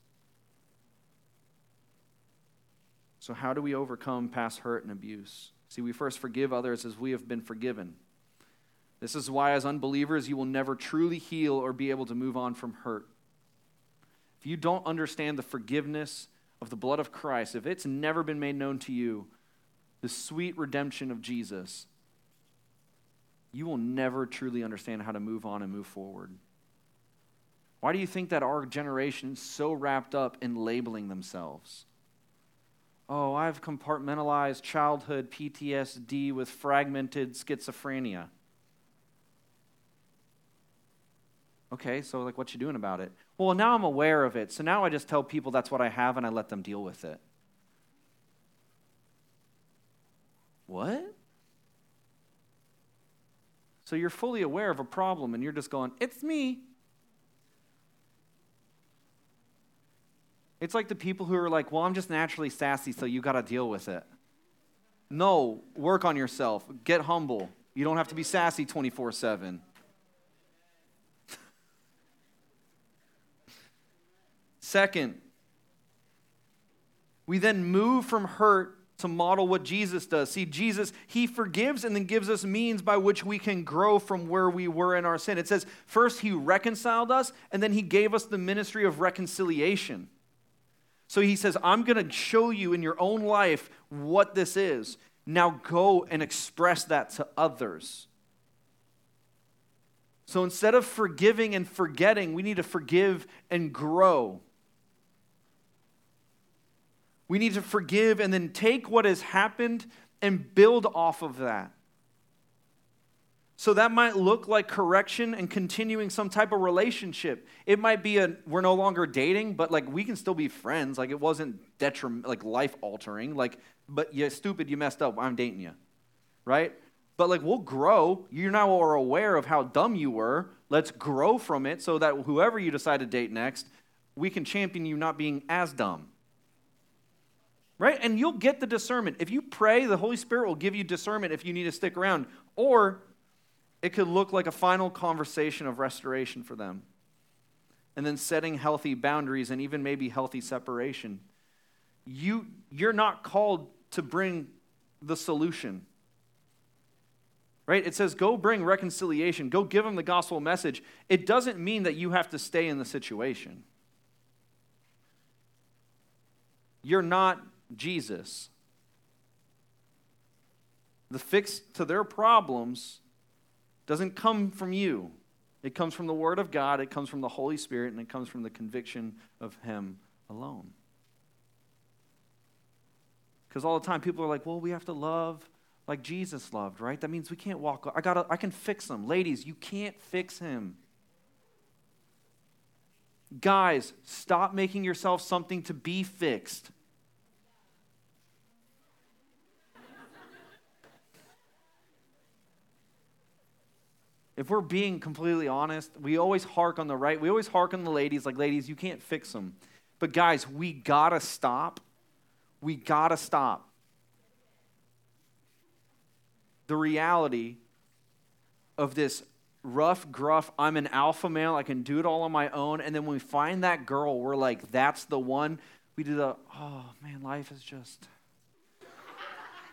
So, how do we overcome past hurt and abuse? See, we first forgive others as we have been forgiven. This is why, as unbelievers, you will never truly heal or be able to move on from hurt. If you don't understand the forgiveness of the blood of Christ, if it's never been made known to you, the sweet redemption of Jesus, you will never truly understand how to move on and move forward. Why do you think that our generation is so wrapped up in labeling themselves? Oh, I've compartmentalized childhood PTSD with fragmented schizophrenia. Okay, so like what you doing about it? Well, now I'm aware of it. So now I just tell people that's what I have and I let them deal with it. What? So you're fully aware of a problem and you're just going, "It's me." It's like the people who are like, well, I'm just naturally sassy, so you got to deal with it. No, work on yourself. Get humble. You don't have to be sassy 24 7. Second, we then move from hurt to model what Jesus does. See, Jesus, he forgives and then gives us means by which we can grow from where we were in our sin. It says, first, he reconciled us, and then he gave us the ministry of reconciliation. So he says, I'm going to show you in your own life what this is. Now go and express that to others. So instead of forgiving and forgetting, we need to forgive and grow. We need to forgive and then take what has happened and build off of that. So that might look like correction and continuing some type of relationship. It might be a we're no longer dating, but like we can still be friends. Like it wasn't detriment like life altering. Like, but you stupid, you messed up. I'm dating you. Right? But like we'll grow. You now are aware of how dumb you were. Let's grow from it so that whoever you decide to date next, we can champion you not being as dumb. Right? And you'll get the discernment. If you pray, the Holy Spirit will give you discernment if you need to stick around. Or it could look like a final conversation of restoration for them. And then setting healthy boundaries and even maybe healthy separation. You, you're not called to bring the solution. Right? It says, go bring reconciliation, go give them the gospel message. It doesn't mean that you have to stay in the situation. You're not Jesus. The fix to their problems doesn't come from you. It comes from the Word of God, it comes from the Holy Spirit, and it comes from the conviction of Him alone. Because all the time people are like, well, we have to love like Jesus loved, right? That means we can't walk. I got. I can fix him. Ladies, you can't fix him. Guys, stop making yourself something to be fixed. If we're being completely honest, we always hark on the right. We always hark on the ladies, like, ladies, you can't fix them. But guys, we gotta stop. We gotta stop. The reality of this rough, gruff, I'm an alpha male, I can do it all on my own. And then when we find that girl, we're like, that's the one. We do the, oh man, life is just.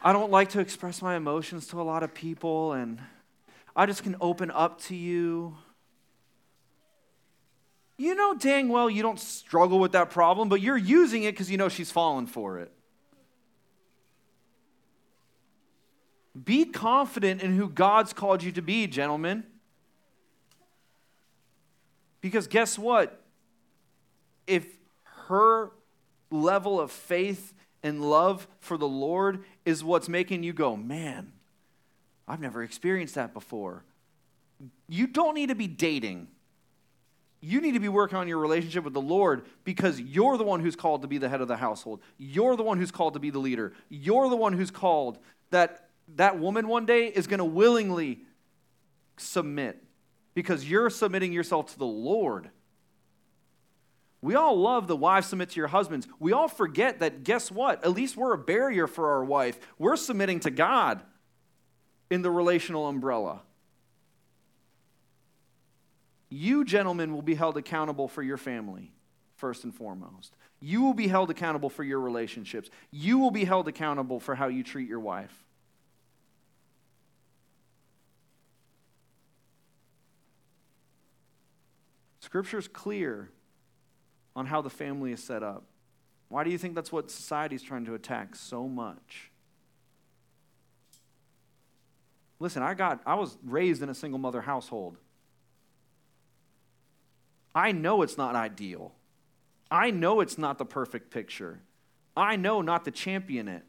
I don't like to express my emotions to a lot of people, and I just can open up to you. You know dang well you don't struggle with that problem, but you're using it because you know she's fallen for it. Be confident in who God's called you to be, gentlemen. Because guess what? If her level of faith and love for the Lord is what's making you go, man, I've never experienced that before. You don't need to be dating. You need to be working on your relationship with the Lord because you're the one who's called to be the head of the household. You're the one who's called to be the leader. You're the one who's called that that woman one day is going to willingly submit because you're submitting yourself to the Lord. We all love the wives submit to your husbands. We all forget that, guess what? At least we're a barrier for our wife. We're submitting to God in the relational umbrella. You, gentlemen, will be held accountable for your family, first and foremost. You will be held accountable for your relationships. You will be held accountable for how you treat your wife. Scripture is clear on how the family is set up. Why do you think that's what society is trying to attack so much? Listen, I got I was raised in a single mother household. I know it's not ideal. I know it's not the perfect picture. I know not to champion it.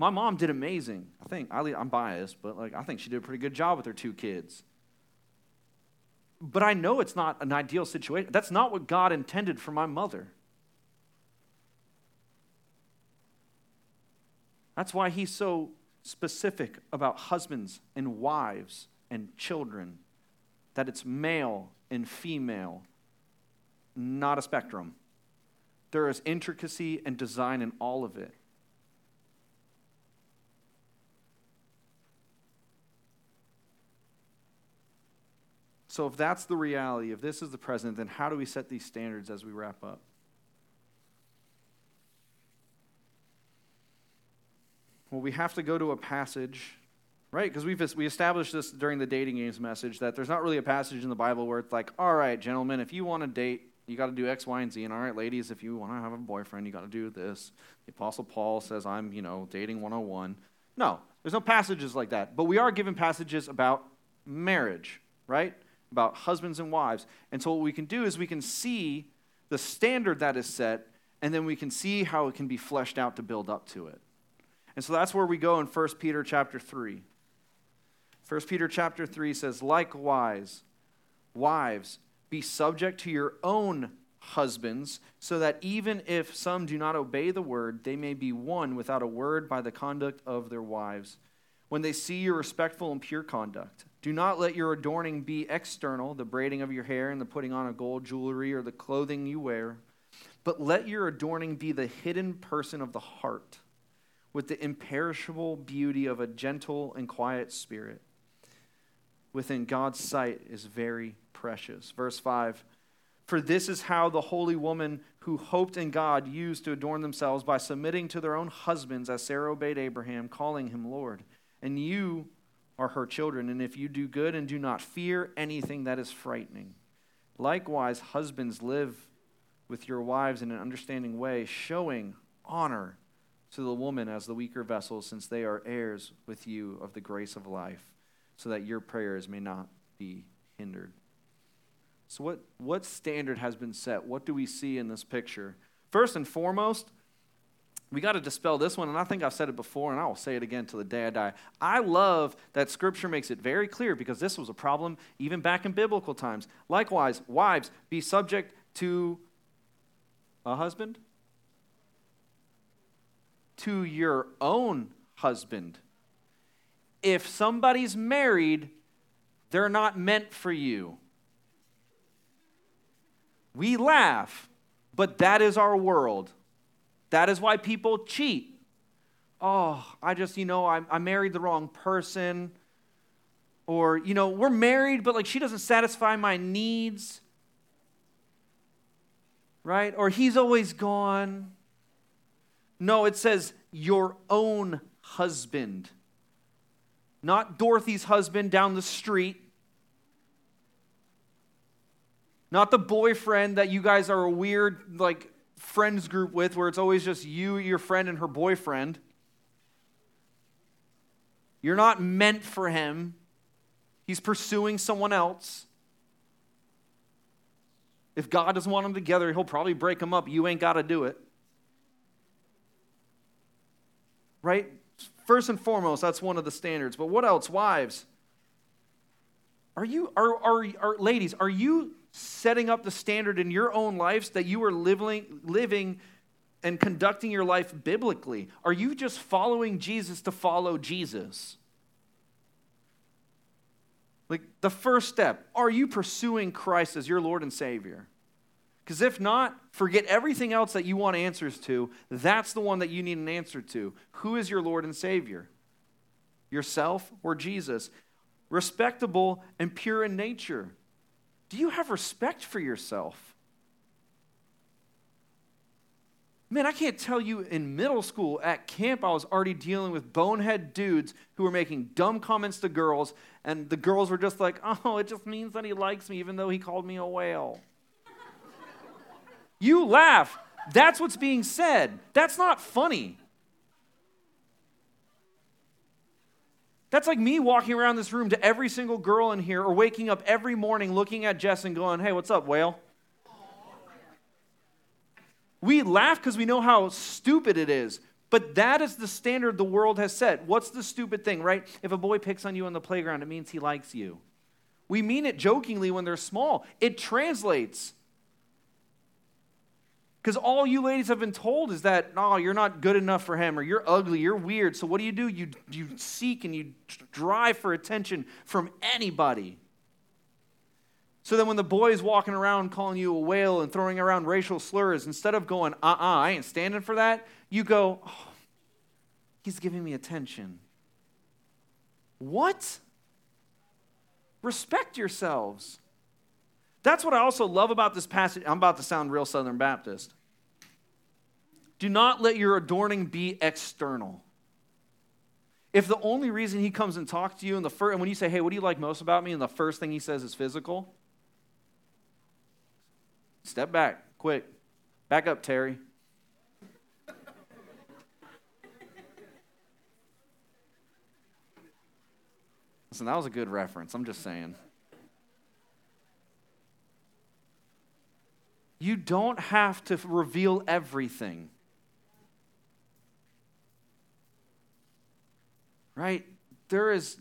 My mom did amazing. I think I'm biased, but like I think she did a pretty good job with her two kids. But I know it's not an ideal situation. That's not what God intended for my mother. That's why he's so specific about husbands and wives and children, that it's male and female, not a spectrum. There is intricacy and design in all of it. So, if that's the reality, if this is the present, then how do we set these standards as we wrap up? Well, we have to go to a passage, right? Because we've we established this during the dating games message that there's not really a passage in the Bible where it's like, all right, gentlemen, if you want to date, you got to do X, Y, and Z. And all right, ladies, if you want to have a boyfriend, you got to do this. The Apostle Paul says, I'm, you know, dating 101. No, there's no passages like that. But we are given passages about marriage, right? about husbands and wives. And so what we can do is we can see the standard that is set, and then we can see how it can be fleshed out to build up to it. And so that's where we go in 1 Peter chapter 3. 1 Peter chapter 3 says, Likewise, wives, be subject to your own husbands, so that even if some do not obey the word, they may be won without a word by the conduct of their wives. When they see your respectful and pure conduct, do not let your adorning be external, the braiding of your hair and the putting on of gold jewelry or the clothing you wear, but let your adorning be the hidden person of the heart, with the imperishable beauty of a gentle and quiet spirit. Within God's sight is very precious. Verse 5 For this is how the holy woman who hoped in God used to adorn themselves by submitting to their own husbands, as Sarah obeyed Abraham, calling him Lord. And you, are her children, and if you do good and do not fear anything that is frightening. Likewise, husbands, live with your wives in an understanding way, showing honor to the woman as the weaker vessel, since they are heirs with you of the grace of life, so that your prayers may not be hindered. So, what, what standard has been set? What do we see in this picture? First and foremost, we got to dispel this one, and I think I've said it before, and I will say it again till the day I die. I love that Scripture makes it very clear because this was a problem even back in biblical times. Likewise, wives, be subject to a husband, to your own husband. If somebody's married, they're not meant for you. We laugh, but that is our world. That is why people cheat. Oh, I just, you know, I, I married the wrong person. Or, you know, we're married, but like she doesn't satisfy my needs. Right? Or he's always gone. No, it says your own husband. Not Dorothy's husband down the street. Not the boyfriend that you guys are a weird, like, friends group with where it's always just you, your friend, and her boyfriend. You're not meant for him. He's pursuing someone else. If God doesn't want them together, he'll probably break them up. You ain't got to do it. Right? First and foremost, that's one of the standards. But what else? Wives. Are you, are, are, are ladies, are you setting up the standard in your own lives that you are living, living and conducting your life biblically? Are you just following Jesus to follow Jesus? Like the first step, are you pursuing Christ as your Lord and Savior? Because if not, forget everything else that you want answers to. That's the one that you need an answer to. Who is your Lord and Savior? Yourself or Jesus? Respectable and pure in nature. Do you have respect for yourself? Man, I can't tell you in middle school at camp, I was already dealing with bonehead dudes who were making dumb comments to girls, and the girls were just like, oh, it just means that he likes me, even though he called me a whale. You laugh. That's what's being said. That's not funny. That's like me walking around this room to every single girl in here or waking up every morning looking at Jess and going, hey, what's up, whale? We laugh because we know how stupid it is. But that is the standard the world has set. What's the stupid thing, right? If a boy picks on you on the playground, it means he likes you. We mean it jokingly when they're small, it translates. Because all you ladies have been told is that, no, you're not good enough for him, or you're ugly, you're weird. So what do you do? You, you seek and you drive for attention from anybody. So then when the boy's walking around calling you a whale and throwing around racial slurs, instead of going, uh uh-uh, uh I ain't standing for that, you go, oh, he's giving me attention. What? Respect yourselves. That's what I also love about this passage. I'm about to sound real Southern Baptist. Do not let your adorning be external. If the only reason he comes and talks to you, and the first, and when you say, "Hey, what do you like most about me?" and the first thing he says is physical, step back, quick, back up, Terry. Listen, that was a good reference. I'm just saying. You don't have to reveal everything. Right? There is,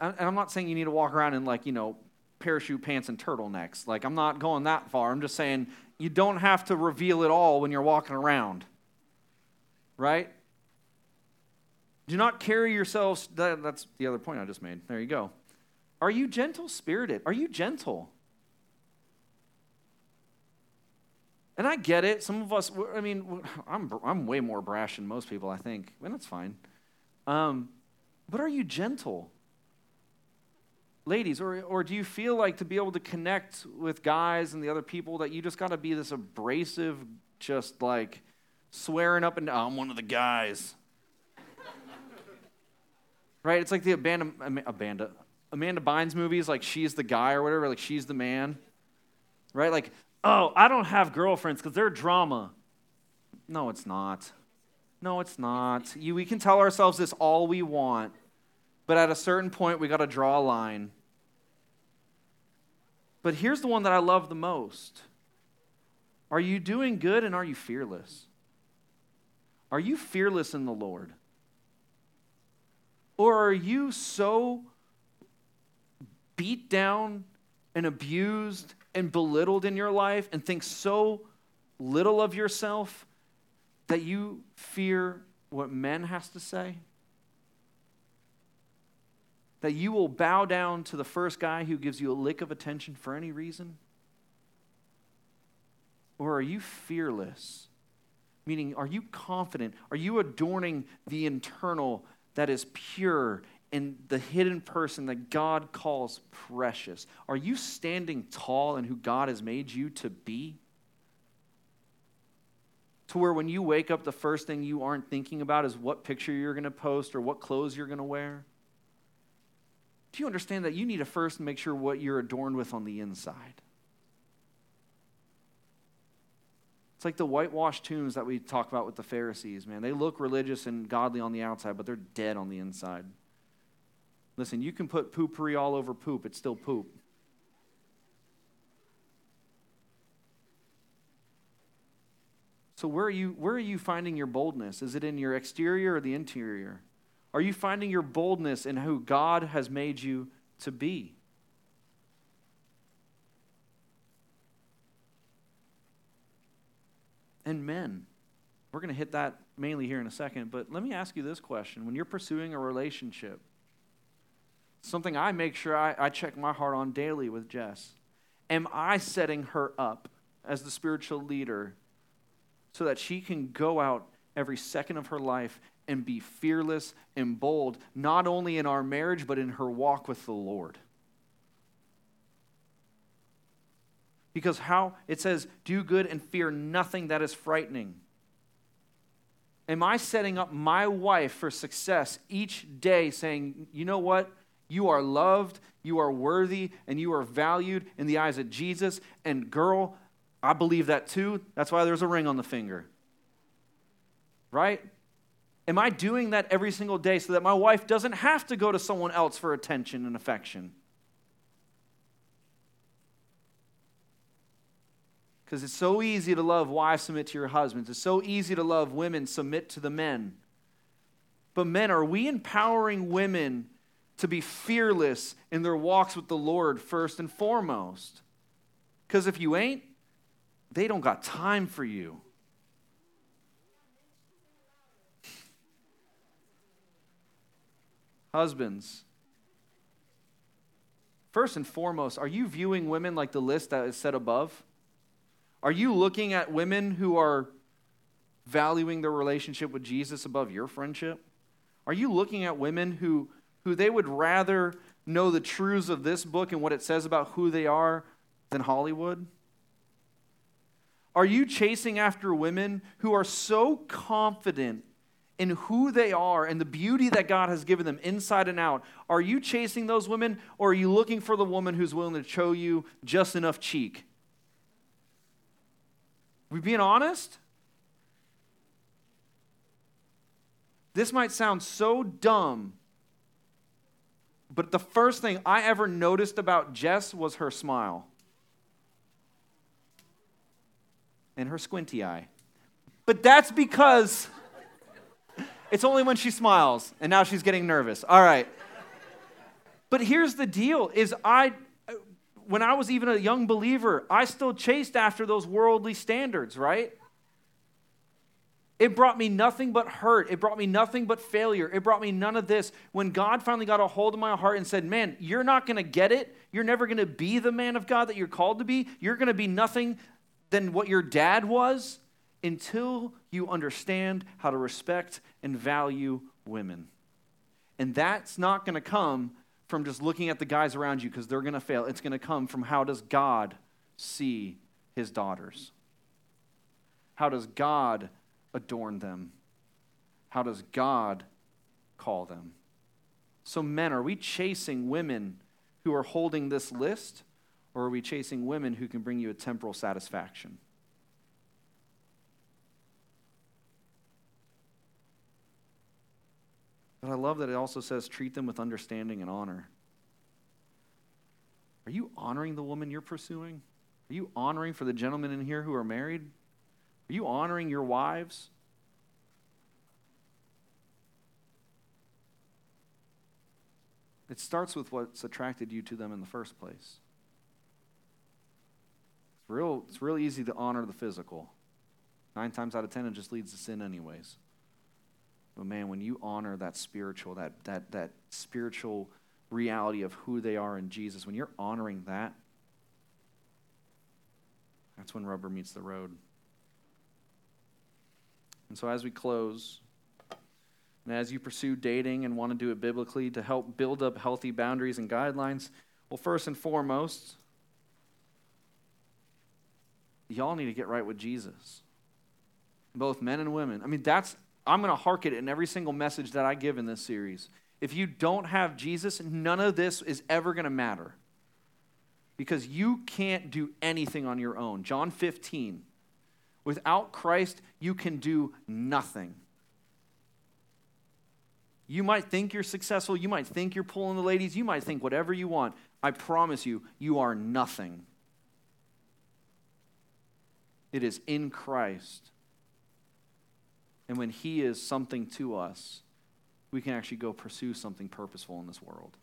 and I'm not saying you need to walk around in like, you know, parachute pants and turtlenecks. Like, I'm not going that far. I'm just saying you don't have to reveal it all when you're walking around. Right? Do not carry yourselves. That, that's the other point I just made. There you go. Are you gentle spirited? Are you gentle? And I get it. Some of us, I mean, I'm, I'm way more brash than most people, I think. And that's fine. Um, but are you gentle? Ladies, or, or do you feel like to be able to connect with guys and the other people that you just got to be this abrasive, just like swearing up and down, I'm one of the guys? right? It's like the Amanda, Amanda, Amanda Bynes movies, like she's the guy or whatever, like she's the man. Right? Like, oh, I don't have girlfriends because they're drama. No, it's not. No, it's not. You, we can tell ourselves this all we want, but at a certain point, we got to draw a line. But here's the one that I love the most Are you doing good and are you fearless? Are you fearless in the Lord? Or are you so beat down and abused and belittled in your life and think so little of yourself that you fear what men has to say? That you will bow down to the first guy who gives you a lick of attention for any reason? Or are you fearless? Meaning, are you confident? Are you adorning the internal that is pure in the hidden person that God calls precious? Are you standing tall in who God has made you to be? To where when you wake up, the first thing you aren't thinking about is what picture you're going to post or what clothes you're going to wear? Do you understand that you need to first make sure what you're adorned with on the inside? It's like the whitewashed tombs that we talk about with the Pharisees, man. They look religious and godly on the outside, but they're dead on the inside. Listen, you can put poopery all over poop, it's still poop. So where are you where are you finding your boldness? Is it in your exterior or the interior? Are you finding your boldness in who God has made you to be? And men, we're going to hit that mainly here in a second, but let me ask you this question. When you're pursuing a relationship, something I make sure I, I check my heart on daily with Jess. Am I setting her up as the spiritual leader so that she can go out every second of her life and be fearless and bold, not only in our marriage, but in her walk with the Lord. Because how it says, do good and fear nothing that is frightening. Am I setting up my wife for success each day, saying, you know what? You are loved, you are worthy, and you are valued in the eyes of Jesus. And girl, I believe that too. That's why there's a ring on the finger. Right? Am I doing that every single day so that my wife doesn't have to go to someone else for attention and affection? Because it's so easy to love wives submit to your husbands. It's so easy to love women submit to the men. But men, are we empowering women to be fearless in their walks with the Lord first and foremost? Because if you ain't, they don't got time for you. Husbands, first and foremost, are you viewing women like the list that is set above? Are you looking at women who are valuing their relationship with Jesus above your friendship? Are you looking at women who, who they would rather know the truths of this book and what it says about who they are than Hollywood? Are you chasing after women who are so confident in who they are and the beauty that God has given them inside and out? Are you chasing those women or are you looking for the woman who's willing to show you just enough cheek? We being honest? This might sound so dumb, but the first thing I ever noticed about Jess was her smile and her squinty eye. But that's because it's only when she smiles, and now she's getting nervous. All right. But here's the deal is I when I was even a young believer, I still chased after those worldly standards, right? It brought me nothing but hurt. It brought me nothing but failure. It brought me none of this. When God finally got a hold of my heart and said, Man, you're not going to get it. You're never going to be the man of God that you're called to be. You're going to be nothing than what your dad was until you understand how to respect and value women. And that's not going to come from just looking at the guys around you because they're going to fail. It's going to come from how does God see his daughters? How does God adorn them? How does God call them? So, men, are we chasing women who are holding this list, or are we chasing women who can bring you a temporal satisfaction? But I love that it also says treat them with understanding and honor. Are you honoring the woman you're pursuing? Are you honoring for the gentlemen in here who are married? Are you honoring your wives? It starts with what's attracted you to them in the first place. It's real, it's real easy to honor the physical. Nine times out of ten, it just leads to sin, anyways. But man, when you honor that spiritual, that, that, that spiritual reality of who they are in Jesus, when you're honoring that, that's when rubber meets the road. And so as we close, and as you pursue dating and want to do it biblically to help build up healthy boundaries and guidelines, well, first and foremost, y'all need to get right with Jesus. Both men and women. I mean, that's I'm going to hark it in every single message that I give in this series. If you don't have Jesus, none of this is ever going to matter because you can't do anything on your own. John 15, Without Christ, you can do nothing. You might think you're successful. You might think you're pulling the ladies. You might think whatever you want. I promise you, you are nothing. It is in Christ. And when He is something to us, we can actually go pursue something purposeful in this world.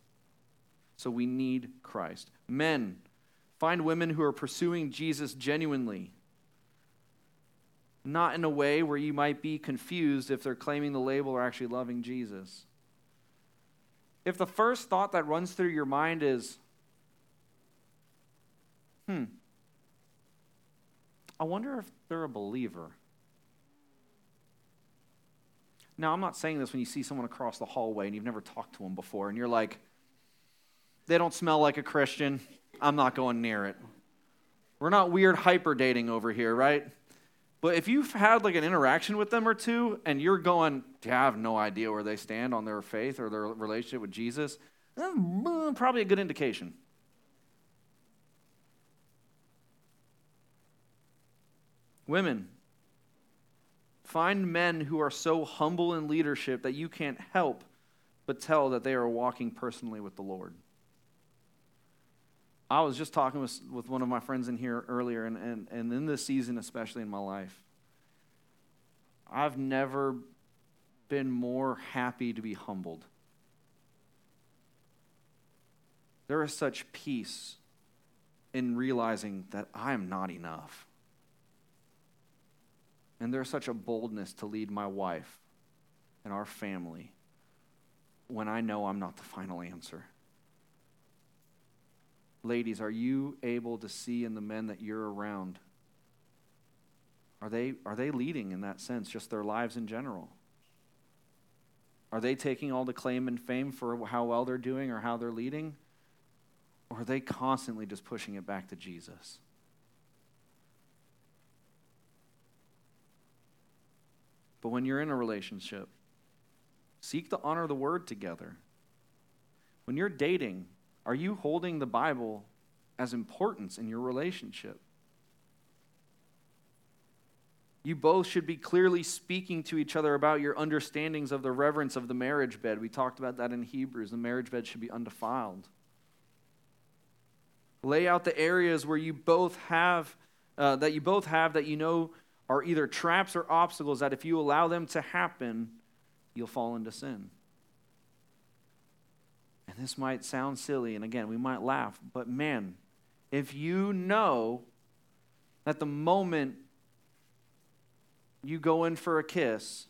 So we need Christ. Men, find women who are pursuing Jesus genuinely. Not in a way where you might be confused if they're claiming the label or actually loving Jesus. If the first thought that runs through your mind is, hmm, I wonder if they're a believer. Now, I'm not saying this when you see someone across the hallway and you've never talked to them before and you're like, they don't smell like a Christian. I'm not going near it. We're not weird hyper dating over here, right? But if you've had like an interaction with them or two and you're going, I have no idea where they stand on their faith or their relationship with Jesus, mm, probably a good indication. Women, find men who are so humble in leadership that you can't help but tell that they are walking personally with the Lord. I was just talking with, with one of my friends in here earlier, and, and, and in this season, especially in my life, I've never been more happy to be humbled. There is such peace in realizing that I am not enough. And there's such a boldness to lead my wife and our family when I know I'm not the final answer. Ladies, are you able to see in the men that you're around? Are they, are they leading in that sense, just their lives in general? Are they taking all the claim and fame for how well they're doing or how they're leading? Or are they constantly just pushing it back to Jesus? But when you're in a relationship, seek to honor the word together. When you're dating, are you holding the Bible as importance in your relationship? You both should be clearly speaking to each other about your understandings of the reverence of the marriage bed. We talked about that in Hebrews. The marriage bed should be undefiled. Lay out the areas where you both have uh, that you both have that you know are either traps or obstacles that if you allow them to happen, you'll fall into sin. This might sound silly, and again, we might laugh, but man, if you know that the moment you go in for a kiss,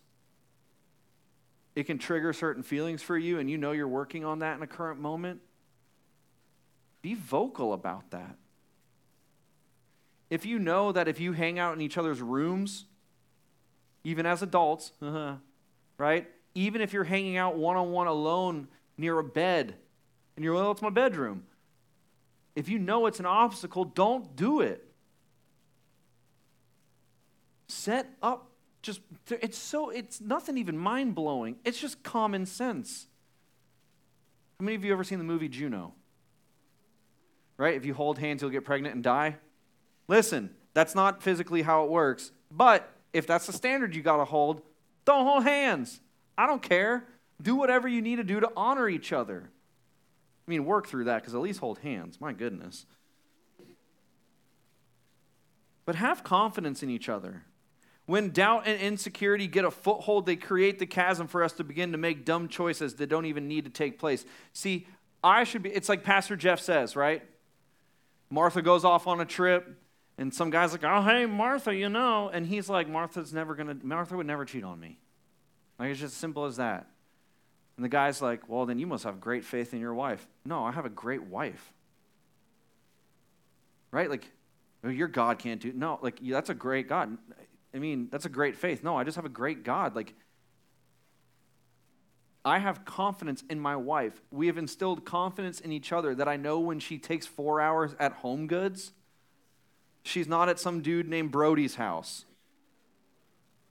it can trigger certain feelings for you, and you know you're working on that in a current moment, be vocal about that. If you know that if you hang out in each other's rooms, even as adults, right? Even if you're hanging out one on one alone near a bed and you're, well, it's my bedroom. If you know it's an obstacle, don't do it. Set up just, it's so, it's nothing even mind blowing. It's just common sense. How many of you ever seen the movie Juno? Right? If you hold hands, you'll get pregnant and die. Listen, that's not physically how it works. But if that's the standard you got to hold, don't hold hands. I don't care. Do whatever you need to do to honor each other. I mean, work through that because at least hold hands. My goodness. But have confidence in each other. When doubt and insecurity get a foothold, they create the chasm for us to begin to make dumb choices that don't even need to take place. See, I should be, it's like Pastor Jeff says, right? Martha goes off on a trip, and some guy's like, oh, hey, Martha, you know. And he's like, Martha's never going to, Martha would never cheat on me. Like, it's just simple as that. And the guy's like, Well, then you must have great faith in your wife. No, I have a great wife. Right? Like, oh, your God can't do. No, like, that's a great God. I mean, that's a great faith. No, I just have a great God. Like, I have confidence in my wife. We have instilled confidence in each other that I know when she takes four hours at Home Goods, she's not at some dude named Brody's house.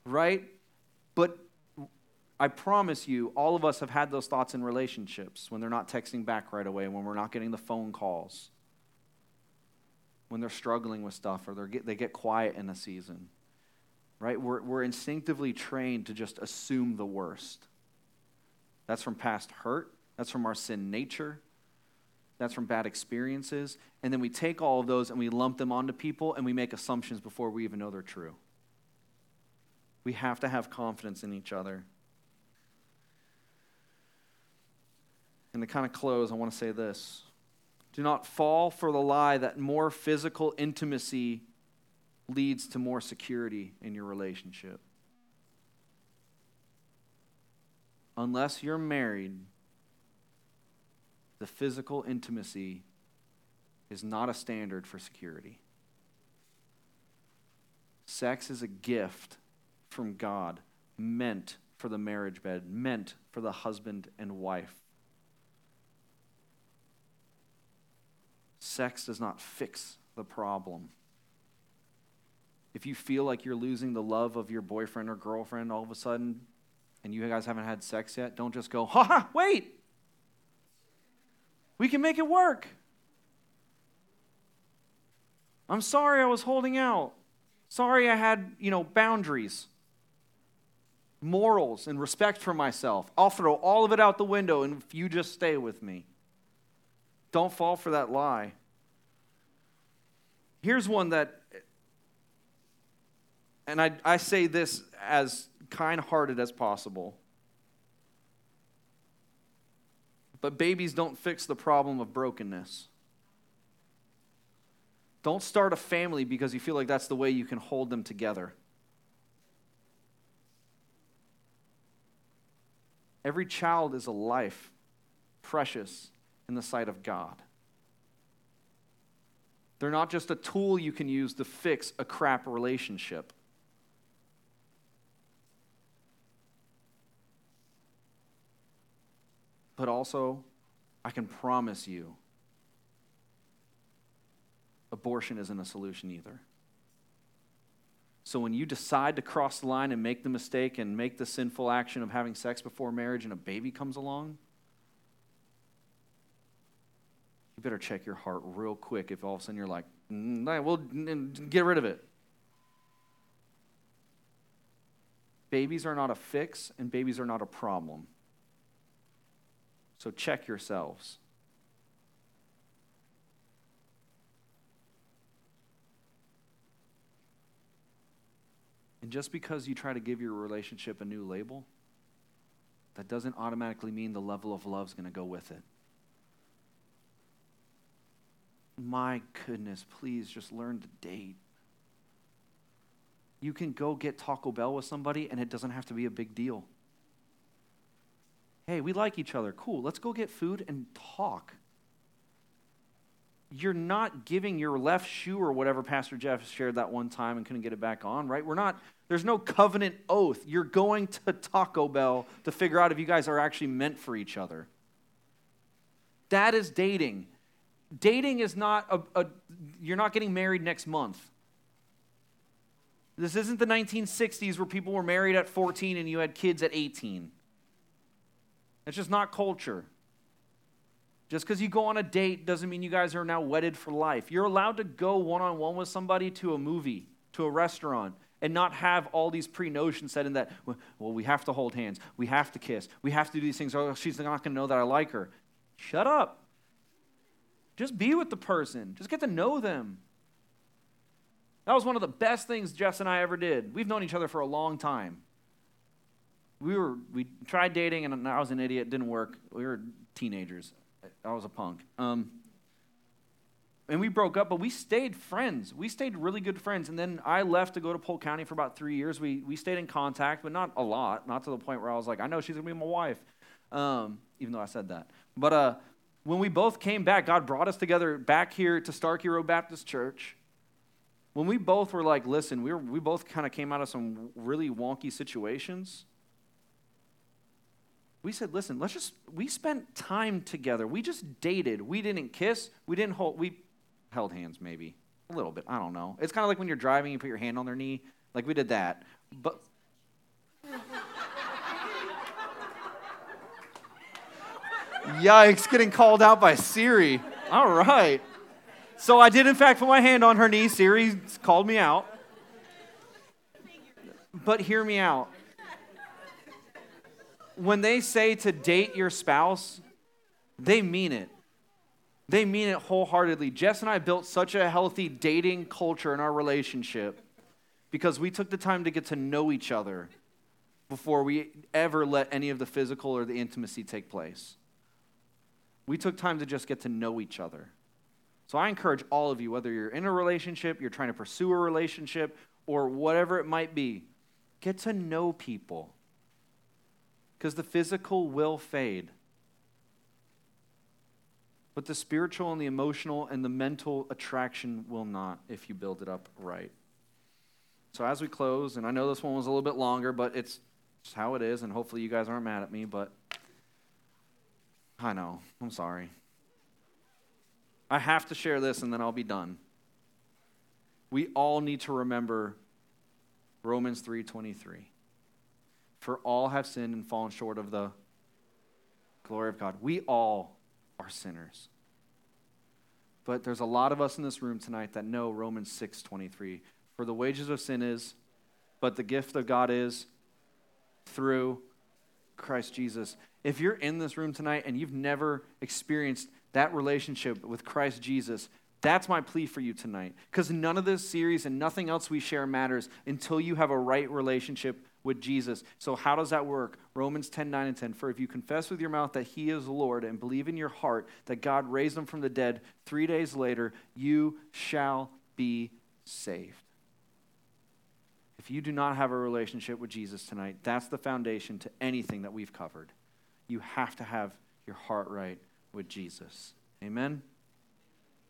Right? But I promise you, all of us have had those thoughts in relationships when they're not texting back right away, when we're not getting the phone calls, when they're struggling with stuff or they get quiet in a season. right? We're, we're instinctively trained to just assume the worst. That's from past hurt, that's from our sin nature, that's from bad experiences. And then we take all of those and we lump them onto people and we make assumptions before we even know they're true. We have to have confidence in each other. And to kind of close, I want to say this do not fall for the lie that more physical intimacy leads to more security in your relationship. Unless you're married, the physical intimacy is not a standard for security. Sex is a gift from God meant for the marriage bed, meant for the husband and wife. Sex does not fix the problem. If you feel like you're losing the love of your boyfriend or girlfriend all of a sudden, and you guys haven't had sex yet, don't just go, ha ha, wait. We can make it work. I'm sorry I was holding out. Sorry I had, you know, boundaries, morals, and respect for myself. I'll throw all of it out the window and if you just stay with me. Don't fall for that lie. Here's one that, and I, I say this as kind hearted as possible. But babies don't fix the problem of brokenness. Don't start a family because you feel like that's the way you can hold them together. Every child is a life, precious in the sight of God. They're not just a tool you can use to fix a crap relationship. But also, I can promise you, abortion isn't a solution either. So when you decide to cross the line and make the mistake and make the sinful action of having sex before marriage and a baby comes along, you better check your heart real quick if all of a sudden you're like, mm, we'll get rid of it. Babies are not a fix, and babies are not a problem. So check yourselves. And just because you try to give your relationship a new label, that doesn't automatically mean the level of love is going to go with it. My goodness, please just learn to date. You can go get Taco Bell with somebody and it doesn't have to be a big deal. Hey, we like each other. Cool. Let's go get food and talk. You're not giving your left shoe or whatever Pastor Jeff shared that one time and couldn't get it back on, right? We're not, there's no covenant oath. You're going to Taco Bell to figure out if you guys are actually meant for each other. That is dating. Dating is not a, a you're not getting married next month. This isn't the 1960s where people were married at 14 and you had kids at 18. It's just not culture. Just because you go on a date doesn't mean you guys are now wedded for life. You're allowed to go one on one with somebody to a movie, to a restaurant, and not have all these pre notions set in that, well, we have to hold hands, we have to kiss, we have to do these things, or she's not going to know that I like her. Shut up. Just be with the person, just get to know them. That was one of the best things Jess and I ever did. We've known each other for a long time we were we tried dating and I was an idiot. Didn't work. We were teenagers. I was a punk. Um, and we broke up, but we stayed friends. We stayed really good friends. And then I left to go to Polk County for about three years. We we stayed in contact, but not a lot. Not to the point where I was like, I know she's gonna be my wife, um, even though I said that. But uh, when we both came back, God brought us together back here to Starkey Road Baptist Church. When we both were like, listen, we were, we both kind of came out of some really wonky situations we said, listen, let's just, we spent time together. We just dated. We didn't kiss. We didn't hold, we held hands maybe a little bit. I don't know. It's kind of like when you're driving, you put your hand on their knee. Like we did that. But, Yikes, getting called out by Siri. All right. So I did, in fact, put my hand on her knee. Siri called me out. But hear me out. When they say to date your spouse, they mean it. They mean it wholeheartedly. Jess and I built such a healthy dating culture in our relationship because we took the time to get to know each other before we ever let any of the physical or the intimacy take place. We took time to just get to know each other. So I encourage all of you, whether you're in a relationship, you're trying to pursue a relationship, or whatever it might be, get to know people. Because the physical will fade. But the spiritual and the emotional and the mental attraction will not if you build it up right. So as we close, and I know this one was a little bit longer, but it's just how it is, and hopefully you guys aren't mad at me, but I know. I'm sorry. I have to share this and then I'll be done. We all need to remember Romans 3:23. For all have sinned and fallen short of the glory of God. We all are sinners. But there's a lot of us in this room tonight that know Romans 6:23. For the wages of sin is but the gift of God is through Christ Jesus. If you're in this room tonight and you've never experienced that relationship with Christ Jesus, that's my plea for you tonight. Because none of this series and nothing else we share matters until you have a right relationship with Jesus. So, how does that work? Romans 10 9 and 10. For if you confess with your mouth that he is Lord and believe in your heart that God raised him from the dead three days later, you shall be saved. If you do not have a relationship with Jesus tonight, that's the foundation to anything that we've covered. You have to have your heart right with Jesus. Amen?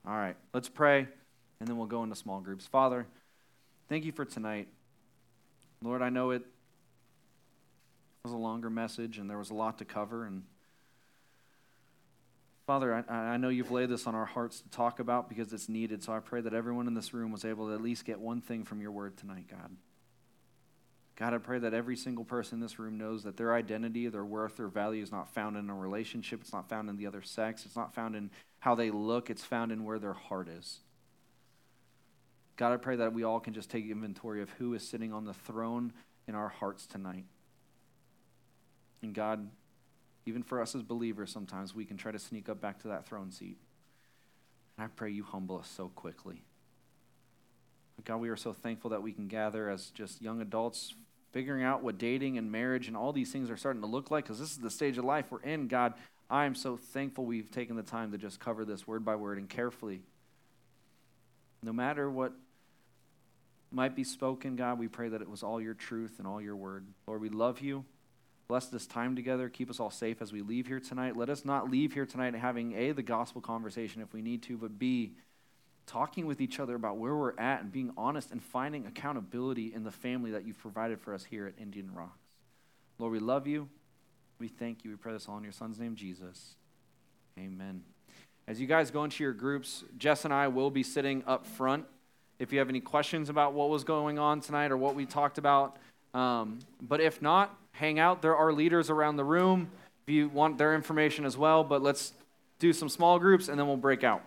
All right, let's pray, and then we'll go into small groups. Father, thank you for tonight. Lord, I know it was a longer message and there was a lot to cover. And Father, I, I know you've laid this on our hearts to talk about because it's needed. So I pray that everyone in this room was able to at least get one thing from your word tonight, God. God, I pray that every single person in this room knows that their identity, their worth, their value is not found in a relationship. It's not found in the other sex. It's not found in how they look. It's found in where their heart is. God, I pray that we all can just take inventory of who is sitting on the throne in our hearts tonight. And God, even for us as believers, sometimes we can try to sneak up back to that throne seat. And I pray you humble us so quickly. God, we are so thankful that we can gather as just young adults figuring out what dating and marriage and all these things are starting to look like because this is the stage of life we're in. God, I am so thankful we've taken the time to just cover this word by word and carefully. No matter what might be spoken, God, we pray that it was all your truth and all your word. Lord, we love you. Bless this time together. Keep us all safe as we leave here tonight. Let us not leave here tonight having A, the gospel conversation if we need to, but B, talking with each other about where we're at and being honest and finding accountability in the family that you've provided for us here at Indian Rocks. Lord, we love you. We thank you. We pray this all in your son's name, Jesus. Amen. As you guys go into your groups, Jess and I will be sitting up front. If you have any questions about what was going on tonight or what we talked about, um, but if not, hang out. There are leaders around the room if you want their information as well. But let's do some small groups and then we'll break out.